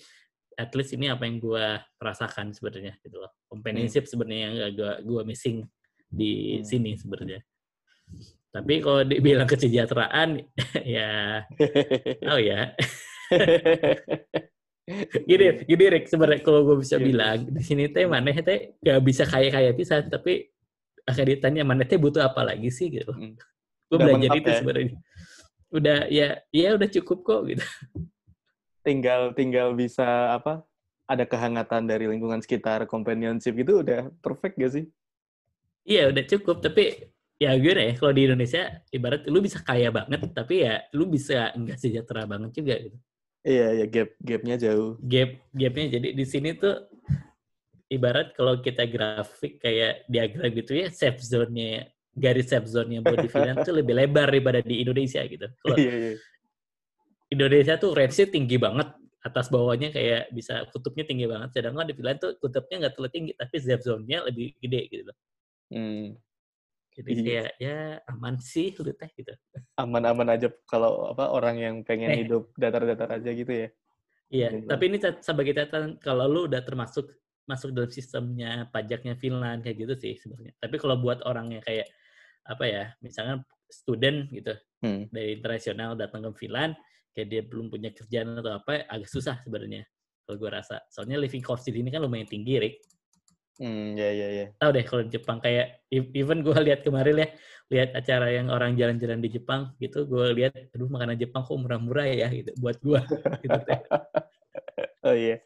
Speaker 3: at least ini apa yang gue rasakan sebenarnya gitu loh companionship sebenarnya yang gue gue missing di
Speaker 2: Hmm.
Speaker 3: sini sebenarnya tapi kalau dibilang kesejahteraan (laughs) ya oh ya (laughs) gini gini Rick sebenarnya kalau gue bisa
Speaker 2: Iya.
Speaker 3: bilang di sini teh mana teh gak bisa kaya kaya bisa tapi akan ditanya mana teh butuh apa lagi sih gitu
Speaker 2: Hmm.
Speaker 3: gue belajar itu
Speaker 2: ya?
Speaker 3: sebenarnya udah ya ya udah cukup kok gitu
Speaker 2: tinggal tinggal bisa apa? Ada kehangatan dari lingkungan sekitar, companionship itu udah perfect gak sih?
Speaker 3: iya udah cukup tapi ya gue ya kalau di Indonesia ibarat lu bisa kaya banget tapi ya lu bisa nggak sejahtera banget juga gitu
Speaker 2: Iya, ya gap gapnya jauh.
Speaker 3: gap gapnya jadi di sini tuh ibarat kalau kita grafik kayak diagram gitu ya safe zone-nya garis safe zone-nya di Finland tuh lebih lebar daripada di Indonesia gitu. Kalau (laughs)
Speaker 2: Iya, iya.
Speaker 3: Indonesia tuh range-nya tinggi banget atas bawahnya kayak bisa kutubnya tinggi banget sedangkan di Finland tuh kutubnya nggak terlalu tinggi tapi safe zone-nya lebih gede gitu loh.
Speaker 2: Hmm.
Speaker 3: Jadi
Speaker 2: Iya.
Speaker 3: kayak ya aman sih lu teh gitu.
Speaker 2: Aman-aman aja kalau apa orang yang pengen
Speaker 3: Eh.
Speaker 2: hidup datar-datar aja gitu ya.
Speaker 3: Iya,
Speaker 2: Iya.
Speaker 3: tapi ini sebagai catatan kalau lu udah termasuk masuk dalam sistemnya pajaknya Finland kayak gitu sih sebenarnya. Tapi kalau buat orang yang kayak apa ya, misalnya student gitu
Speaker 2: Hmm.
Speaker 3: dari internasional datang ke Finland, kayak dia belum punya kerjaan atau apa, agak susah sebenarnya kalau gue rasa. Soalnya living cost di sini kan lumayan tinggi, Rick.
Speaker 2: Hmm, ya ya ya.
Speaker 3: Tahu deh kalau di Jepang kayak even gue lihat kemarin ya, lihat acara yang orang jalan-jalan di Jepang gitu, gue lihat aduh makanan Jepang kok murah-murah ya gitu buat gue (laughs) gitu.
Speaker 2: Oh iya.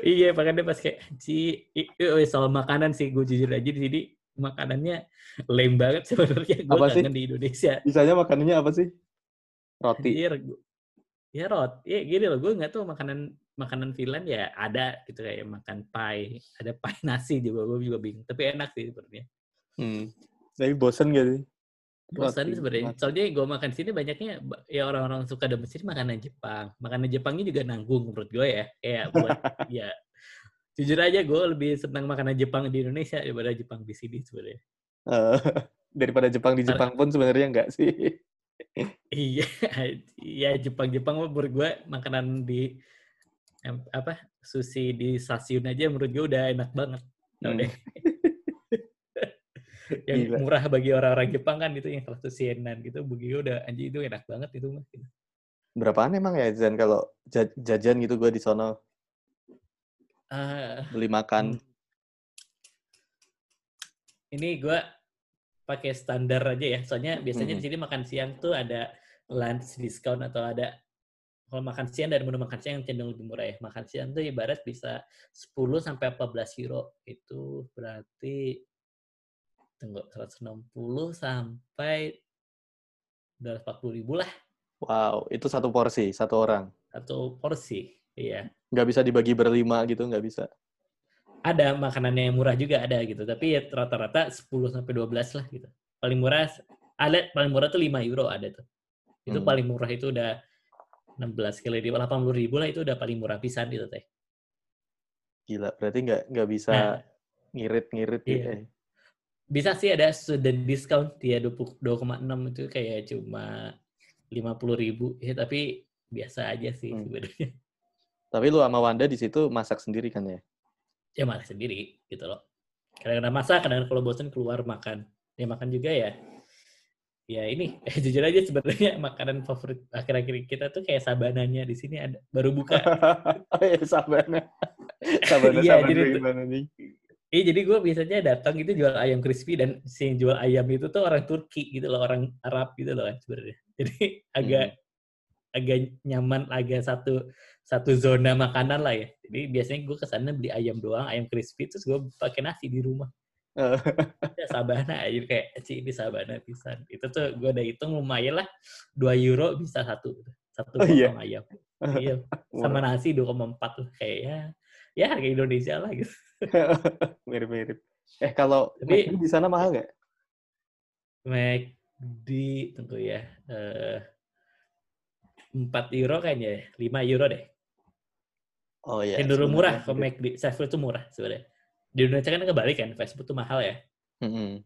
Speaker 3: iya, makanya pas kayak si soal makanan sih gue jujur aja di sini makanannya lame banget sebenarnya gue
Speaker 2: sih?
Speaker 3: kangen di Indonesia.
Speaker 2: Bisanya makanannya apa sih? Roti.
Speaker 3: Anjir, ya rot, ya gini loh, gue nggak tahu makanan makanan Finland ya ada gitu kayak makan pie, ada (laughs) pie nasi juga gue juga bingung, tapi enak sih sebenarnya.
Speaker 2: Hmm. Tapi bosen gak sih?
Speaker 3: Bosan sebenarnya. Soalnya gue makan di sini banyaknya ba- ya orang-orang suka domestik makanan Jepang. Makanan Jepangnya juga nanggung menurut gue ya. Kayak buat (laughs) ya jujur aja gue lebih senang makanan Jepang di Indonesia daripada Jepang di sini sebenarnya.
Speaker 2: Eh, (laughs) daripada Jepang di Jepang pun sebenarnya enggak sih.
Speaker 3: Iya, (laughs) iya Jepang-Jepang mah menurut gue makanan di apa sushi di stasiun aja menurut gue udah enak banget. Tau
Speaker 2: Hmm.
Speaker 3: deh. (laughs) yang
Speaker 2: Gila.
Speaker 3: murah bagi orang-orang Jepang kan itu yang seratus yenan gitu, bagi gue udah anjing itu enak banget itu mah. gitu.
Speaker 2: Berapaan emang ya Zan kalau ja- jajan gitu gue di sono
Speaker 3: Ah,
Speaker 2: beli makan.
Speaker 3: ini gue pakai standar aja ya. Soalnya biasanya di
Speaker 2: Mhm.
Speaker 3: sini makan siang tuh ada lunch discount atau ada kalau makan siang dan menu makan siang yang cenderung lebih murah ya. Makan siang tuh ibarat bisa 10 sampai 14 euro. Itu berarti tunggu 160 sampai 240 ribu lah
Speaker 2: Wow, itu satu porsi, satu orang.
Speaker 3: satu porsi. Iya.
Speaker 2: Nggak bisa dibagi berlima gitu, nggak bisa.
Speaker 3: Ada makanannya yang murah juga ada gitu tapi ya rata-rata 10 sampai 12 lah gitu paling murah ada paling murah tuh 5 euro ada tuh itu
Speaker 2: Hmm.
Speaker 3: paling murah itu udah 16 kali di 80 ribu lah itu udah paling murah pisan gitu teh
Speaker 2: Gila, berarti nggak nggak bisa
Speaker 3: Nah.
Speaker 2: ngirit-ngirit gitu.
Speaker 3: Iya.
Speaker 2: ya.
Speaker 3: bisa sih ada student discount dia 20 2,6 itu kayak cuma 50 ribu ya tapi biasa aja sih
Speaker 2: Hmm.
Speaker 3: sebenarnya
Speaker 2: Tapi lu sama Wanda di situ masak sendiri kan ya?
Speaker 3: Ya malah sendiri gitu loh. Kadang-kadang masak kadang kalau bosan keluar makan. Ya makan juga ya. Ya ini (laughs) eh, jujur aja sebenarnya makanan favorit akhir-akhir kita tuh kayak sabananya. Di sini ada baru buka.
Speaker 2: Oh (laughs) iya, sabana. (laughs) sabana,
Speaker 3: Iya,
Speaker 2: sabana
Speaker 3: jadi
Speaker 2: gimana nih?
Speaker 3: eh jadi gue biasanya datang itu jual ayam crispy dan si yang jual ayam itu tuh orang Turki gitu loh orang Arab gitu loh kan sebenarnya. Jadi agak agak nyaman agak satu satu zona makanan lah ya. Jadi biasanya gue ke sana beli ayam doang ayam crispy terus gue pakai nasi di rumah.
Speaker 2: Eh,
Speaker 3: ya sabana aja kayak sih ini sabana pisan. Itu tuh gue udah hitung lumayan lah 2 euro bisa satu satu
Speaker 2: Oh, iya?
Speaker 3: ayam. Iya sama nasi 2,4 tuh kayak ya ya harga Indonesia lah gitu. (laughs)
Speaker 2: Mirip-mirip. Eh kalau
Speaker 3: Tapi-
Speaker 2: di sana mahal nggak?
Speaker 3: McD tentu ya eh 4 euro kayaknya ya 5 euro deh
Speaker 2: Oh iya.
Speaker 3: cenderung murah
Speaker 2: sebenarnya
Speaker 3: ke. McD fast food tuh murah sebenarnya di Indonesia kan kebalik kan fast food tuh mahal ya
Speaker 2: Mm-mm.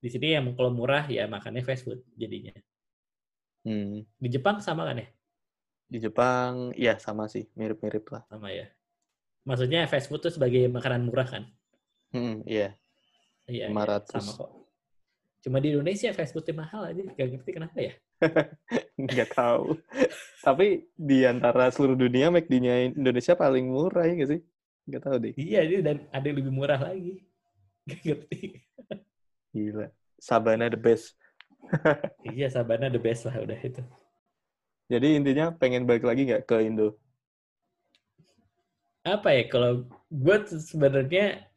Speaker 3: di sini yang kalau murah ya makannya fast food jadinya
Speaker 2: Hmm.
Speaker 3: di Jepang sama kan ya
Speaker 2: Di Jepang, ya sama sih, mirip-mirip lah.
Speaker 3: sama ya maksudnya fast food tuh sebagai makanan murah kan
Speaker 2: Hmm, iya,
Speaker 3: Iya, iya,
Speaker 2: 500.
Speaker 3: sama kok. Cuma di Indonesia fast foodnya mahal aja, gak ngerti kenapa ya. (laughs)
Speaker 2: nggak tahu. Tapi di antara seluruh dunia, McD-nya Indonesia paling murah ya nggak sih? Nggak tahu deh.
Speaker 3: Iya, dan ada yang lebih murah lagi. (laughs) Gak ngerti.
Speaker 2: Gila. Sabana the best. (laughs)
Speaker 3: iya, Sabana the best lah udah itu.
Speaker 2: Jadi intinya pengen balik lagi nggak ke Indo?
Speaker 3: Apa ya, kalau gue sebenarnya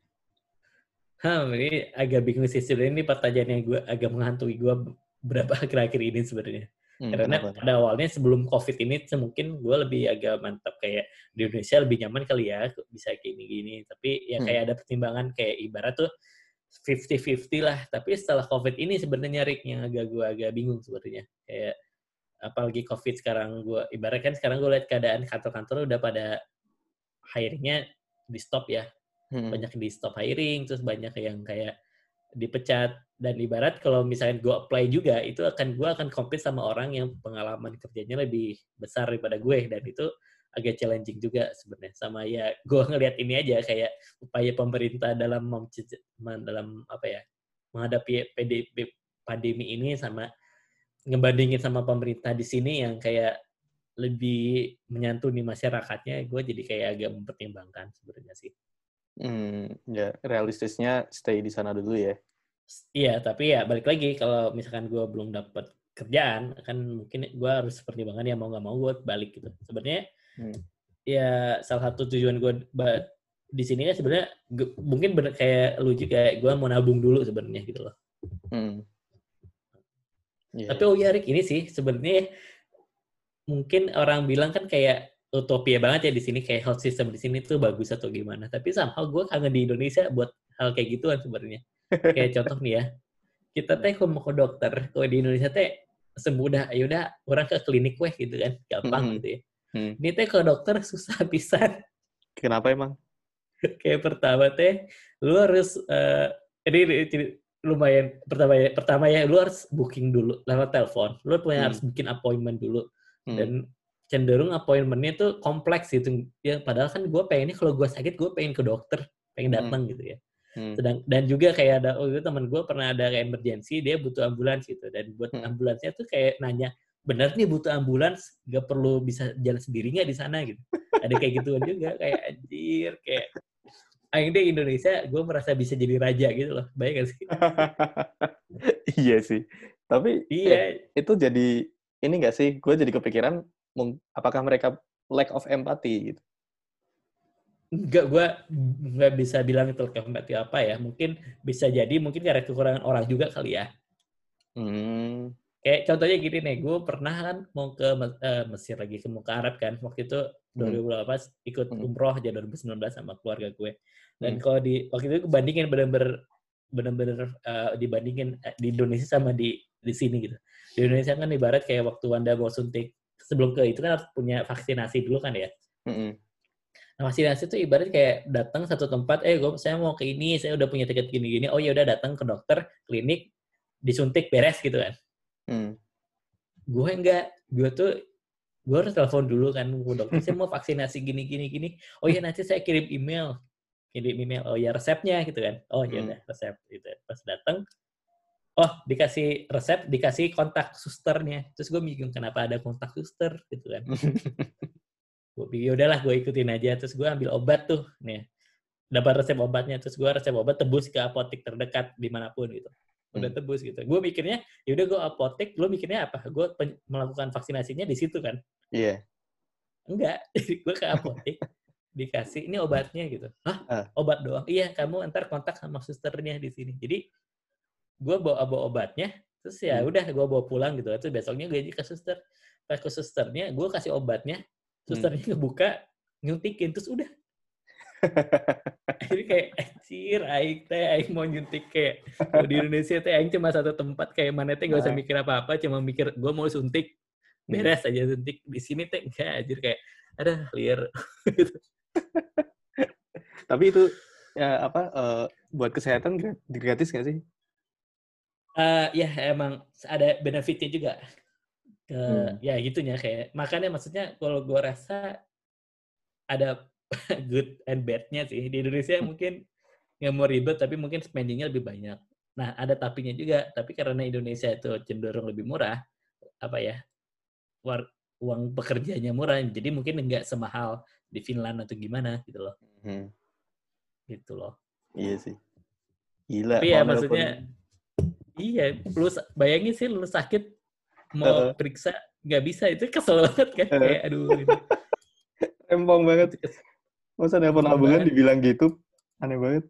Speaker 3: Hmm, ini agak bingung sih sebenarnya ini pertanyaan yang gue agak menghantui gue berapa (laughs) akhir-akhir ini sebenarnya.
Speaker 2: Hmm,
Speaker 3: Karena
Speaker 2: kenapa
Speaker 3: pada awalnya sebelum COVID ini mungkin gue lebih agak mantap kayak di Indonesia lebih nyaman kali ya bisa kayak gini-gini. Tapi ya
Speaker 2: Hmm.
Speaker 3: kayak ada pertimbangan kayak ibarat tuh 50-50 lah. Tapi setelah COVID ini sebenarnya Rick yang agak gue agak bingung sebenarnya. Kayak apalagi COVID sekarang gue ibarat kan sekarang gue lihat keadaan kantor-kantor udah pada hiringnya di stop ya
Speaker 2: Hmm.
Speaker 3: banyak di stop hiring, terus banyak yang kayak dipecat. Dan ibarat kalau misalnya gue apply juga itu akan gue akan compete sama orang yang pengalaman kerjanya lebih besar daripada gue. Dan itu agak challenging juga sebenarnya. Sama ya gue ngelihat ini aja kayak upaya pemerintah dalam dalam apa ya menghadapi PDB pandemi ini sama ngebandingin sama pemerintah di sini yang kayak lebih menyantuni masyarakatnya gue jadi kayak agak mempertimbangkan sebenarnya sih
Speaker 2: Hmm, ya realistisnya stay di sana dulu ya.
Speaker 3: Iya, tapi ya balik lagi kalau misalkan gue belum dapat kerjaan, kan mungkin gue harus pertimbangan ya mau nggak mau gue balik gitu. Sebenarnya
Speaker 2: Hmm.
Speaker 3: ya salah satu tujuan gue di sini kan sebenarnya mungkin bener kayak lu juga kayak gue mau nabung dulu sebenarnya gitu loh.
Speaker 2: Hmm. Iya.
Speaker 3: Tapi oh ya Rick, ini sih sebenarnya mungkin orang bilang kan kayak utopia banget ya di sini kayak health system di sini tuh bagus atau gimana. Tapi somehow gue kangen di Indonesia buat hal kayak gituan sebenarnya. kayak (laughs) contoh nih ya, kita teh kalau mau ke dokter, kalau di Indonesia teh semudah, ya udah orang ke klinik weh gitu kan, gampang
Speaker 2: Mhm.
Speaker 3: gitu ya.
Speaker 2: Hmm.
Speaker 3: Ini teh ke dokter susah pisan.
Speaker 2: Kenapa emang? (laughs)
Speaker 3: kayak pertama teh lu harus eh ini, ini lumayan pertama ya pertama ya lu harus booking dulu lewat telepon lu punya
Speaker 2: Hmm.
Speaker 3: harus bikin appointment dulu
Speaker 2: Hmm.
Speaker 3: dan cenderung appointmentnya tuh kompleks gitu ya padahal kan gue pengennya kalau gue sakit gue pengen ke dokter pengen
Speaker 2: Hmm.
Speaker 3: datang gitu ya
Speaker 2: Hmm.
Speaker 3: sedang dan juga kayak ada oh itu teman gue pernah ada kayak emergency dia butuh ambulans gitu dan buat
Speaker 2: Hmm.
Speaker 3: ambulansnya tuh kayak nanya bener nih butuh ambulans gak perlu bisa jalan sendiri nggak di sana gitu ada kayak gituan juga kayak anjir kayak deh Indonesia gue merasa bisa jadi raja gitu loh baik gak sih (laughs)
Speaker 2: iya sih. Tapi ya,
Speaker 3: iya
Speaker 2: itu jadi ini nggak sih? Gue jadi kepikiran apakah mereka lack of empathy gitu.
Speaker 3: Enggak, gue nggak bisa bilang itu kompeti apa ya. Mungkin bisa jadi, mungkin karena kekurangan orang juga kali ya.
Speaker 2: Hmm.
Speaker 3: Kayak contohnya gini nih, gue pernah kan mau ke eh, Mesir lagi, ke mau ke Arab kan. Waktu itu 2018 ikut
Speaker 2: Hmm.
Speaker 3: umroh aja 2019 sama keluarga gue. Dan
Speaker 2: Hmm.
Speaker 3: kalau di waktu itu bandingin bener-bener bener-bener eh, dibandingin eh, di Indonesia sama di di sini gitu. Di Indonesia kan ibarat kayak waktu Anda mau suntik sebelum ke itu kan harus punya vaksinasi dulu kan ya.
Speaker 2: Mm-mm.
Speaker 3: Nah, vaksinasi itu ibarat kayak datang satu tempat, eh gue saya mau ke ini, saya udah punya tiket gini-gini, oh ya udah datang ke dokter, klinik, disuntik beres gitu kan.
Speaker 2: Hmm.
Speaker 3: Gue enggak, gue tuh gue harus telepon dulu kan ke dokter, saya mau vaksinasi gini-gini gini. Oh ya nanti saya kirim email, kirim email. Oh ya resepnya gitu kan. Oh ya
Speaker 2: Hmm.
Speaker 3: udah resep gitu. Pas datang, oh dikasih resep, dikasih kontak susternya. Terus gue bingung kenapa ada kontak suster gitu kan. (laughs) gue pikir udahlah gue ikutin aja terus gue ambil obat tuh nih dapat resep obatnya terus gue resep obat tebus ke apotek terdekat di mana pun gitu udah
Speaker 2: Hmm.
Speaker 3: tebus gitu gue mikirnya yaudah gue apotek lo mikirnya apa gue melakukan vaksinasinya di situ kan
Speaker 2: Iya.
Speaker 3: enggak (laughs) gue ke apotek dikasih ini obatnya gitu hah
Speaker 2: Ah.
Speaker 3: obat doang iya kamu ntar kontak sama susternya di sini jadi gue bawa bawa obatnya terus ya
Speaker 2: Hmm.
Speaker 3: udah gue bawa pulang gitu terus besoknya gue ke suster pas ke susternya gue kasih obatnya
Speaker 2: Hmm.
Speaker 3: susternya ngebuka nyuntikin terus udah (laughs) jadi kayak anjir aing teh aing mau nyuntik kayak kalau di Indonesia teh aing cuma satu tempat kayak mana teh gak usah
Speaker 2: Nah.
Speaker 3: mikir apa-apa cuma mikir gue mau suntik
Speaker 2: Hmm.
Speaker 3: beres aja suntik di sini teh enggak anjir kayak ada liar (laughs)
Speaker 2: Tapi itu ya apa eh, buat kesehatan gra- gratis nggak sih?
Speaker 3: Eh, ya emang ada benefitnya juga ke
Speaker 2: Hmm.
Speaker 3: ya gitunya kayak makanya maksudnya kalau gue rasa ada (laughs) good and bad-nya sih di Indonesia
Speaker 2: Hmm.
Speaker 3: mungkin nggak mau ribet tapi mungkin spendingnya lebih banyak nah ada tapinya juga tapi karena Indonesia itu cenderung lebih murah apa ya war, uang pekerjanya murah jadi mungkin nggak semahal di Finland atau gimana gitu loh
Speaker 2: Hmm.
Speaker 3: gitu loh
Speaker 2: Iya sih. Gila.
Speaker 3: Tapi ya maksudnya iya, lu bayangin sih lu sakit mau
Speaker 2: Heeh.
Speaker 3: periksa nggak bisa itu kesel banget kan
Speaker 2: Heeh.
Speaker 3: kayak aduh gitu. (laughs)
Speaker 2: rempong banget. Masa nelpon ambulan
Speaker 3: banget.
Speaker 2: dibilang gitu? Aneh banget.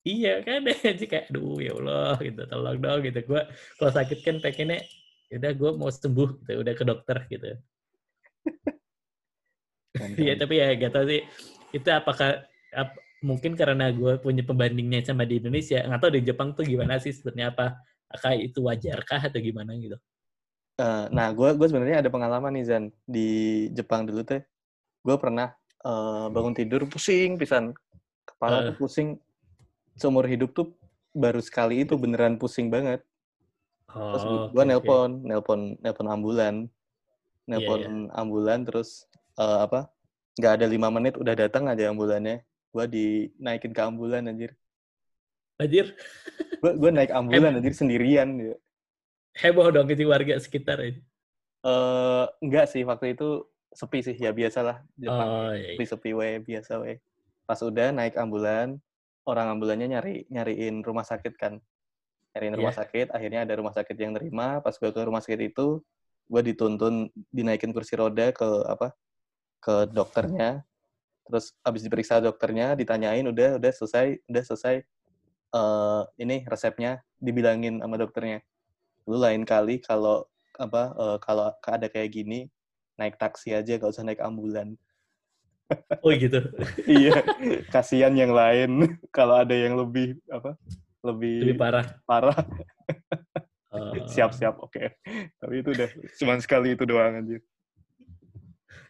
Speaker 3: iya kan (laughs) jadi kayak aduh ya Allah gitu tolong dong gitu gua kalau sakit kan pengennya udah gue mau sembuh gitu udah ke dokter gitu (laughs) Iya tapi ya gak tau sih itu apakah ap- mungkin karena gue punya pembandingnya sama di Indonesia nggak tahu di Jepang tuh gimana sih sebenarnya apa apakah itu wajarkah atau gimana gitu
Speaker 2: Eh, nah, gue gue sebenarnya ada pengalaman nih Zan di Jepang dulu teh. Gue pernah eh, bangun tidur pusing pisan, kepala
Speaker 3: Eh.
Speaker 2: tuh pusing seumur hidup tuh baru sekali itu beneran pusing banget. Terus
Speaker 3: Oh,
Speaker 2: gue
Speaker 3: oke.
Speaker 2: nelpon, nelpon, nelpon ambulan,
Speaker 3: Iya,
Speaker 2: nelpon ambulan terus eh, apa? Nggak ada lima menit udah datang aja ambulannya. Gue dinaikin ke ambulan anjir.
Speaker 3: Anjir,
Speaker 2: Gue gue naik ambulan anjir sendirian. Ya.
Speaker 3: heboh dong itu warga sekitar ini.
Speaker 2: Eh, enggak sih waktu itu sepi sih ya biasalah Jepang.
Speaker 3: Oh, iya, iya.
Speaker 2: sepi-sepi we biasa we pas udah naik ambulan orang ambulannya nyari nyariin rumah sakit kan nyariin rumah
Speaker 3: Iya.
Speaker 2: sakit akhirnya ada rumah sakit yang nerima pas gue ke rumah sakit itu gue dituntun dinaikin kursi roda ke apa ke dokternya terus abis diperiksa dokternya ditanyain udah udah selesai udah selesai eh ini resepnya dibilangin sama dokternya. Lu lain kali kalau apa eh, kalau ada kayak gini naik taksi aja gak usah naik ambulan. (laughs)
Speaker 3: Oh gitu. (laughs)
Speaker 2: iya kasihan yang lain. (laughs) Kalau ada yang lebih apa lebih,
Speaker 3: Lebih parah.
Speaker 2: parah.
Speaker 3: Oh.
Speaker 2: siap siap oke. Tapi itu udah cuman sekali itu doang anjir.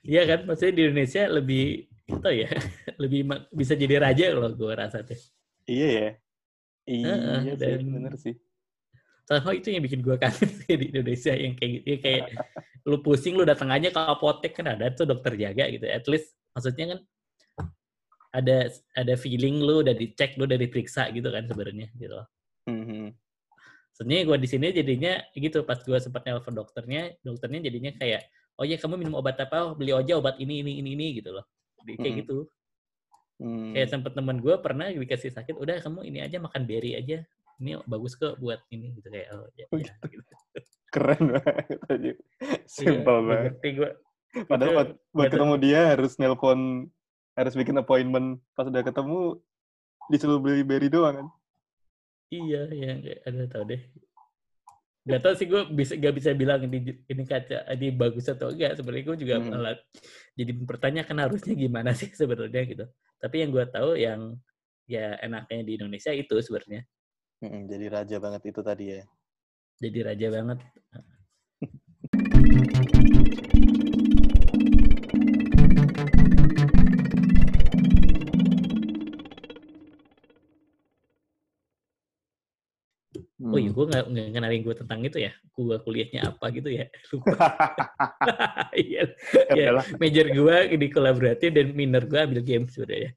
Speaker 3: Iya kan, maksudnya di Indonesia lebih itu ya, (laughs) lebih bisa jadi raja loh gue rasa tuh.
Speaker 2: iya ya iya
Speaker 3: Heeh,
Speaker 2: sih
Speaker 3: dan-
Speaker 2: bener sih
Speaker 3: Soalnya itu yang bikin gue kangen sih (laughs) di Indonesia yang kayak gitu, ya kayak lu pusing lu datang aja ke apotek kan ada tuh dokter jaga gitu. At least maksudnya kan ada ada feeling lu udah dicek lu udah diperiksa gitu kan sebenarnya gitu. loh.
Speaker 2: Mhm.
Speaker 3: Sebenarnya gue di sini jadinya gitu pas gue sempat nelpon dokternya, dokternya jadinya kayak oh ya kamu minum obat apa? Oh, beli aja obat ini ini ini ini gitu loh. Jadi kayak
Speaker 2: Mm.
Speaker 3: gitu.
Speaker 2: Hmm.
Speaker 3: Kayak sempet temen gue pernah dikasih sakit, udah kamu ini aja makan berry aja. Ini bagus kok buat ini gitu kayak oh ya. Ya, gitu.
Speaker 2: keren banget aja simpel
Speaker 3: Iya, udah
Speaker 2: banget
Speaker 3: ngerti gue.
Speaker 2: padahal buat, buat ketemu dia harus nelpon harus bikin appointment pas udah ketemu disuruh beli berry doang kan
Speaker 3: Iya, ya ada tau deh. Gak tau sih gue bisa gak bisa bilang ini ini kaca ini bagus atau enggak. Sebenarnya gue juga
Speaker 2: Hmm.
Speaker 3: malah jadi mempertanyakan harusnya gimana sih sebenarnya gitu. Tapi yang gue tahu yang ya enaknya di Indonesia itu sebenarnya
Speaker 2: Mm-mm, jadi raja banget itu tadi ya
Speaker 3: jadi raja banget. (laughs) Oh iya,
Speaker 2: Hmm.
Speaker 3: gue nggak nggak kenalin gue tentang itu ya. Gue kuliahnya apa gitu ya. Lupa. (laughs) Iya,
Speaker 2: Ya
Speaker 3: ya,
Speaker 2: udahlah.
Speaker 3: major gue di kolaboratif dan minor gue ambil game sebenarnya.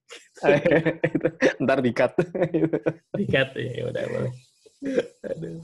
Speaker 3: (laughs)
Speaker 2: ntar
Speaker 3: Dikat ya, ya udah boleh. Aduh.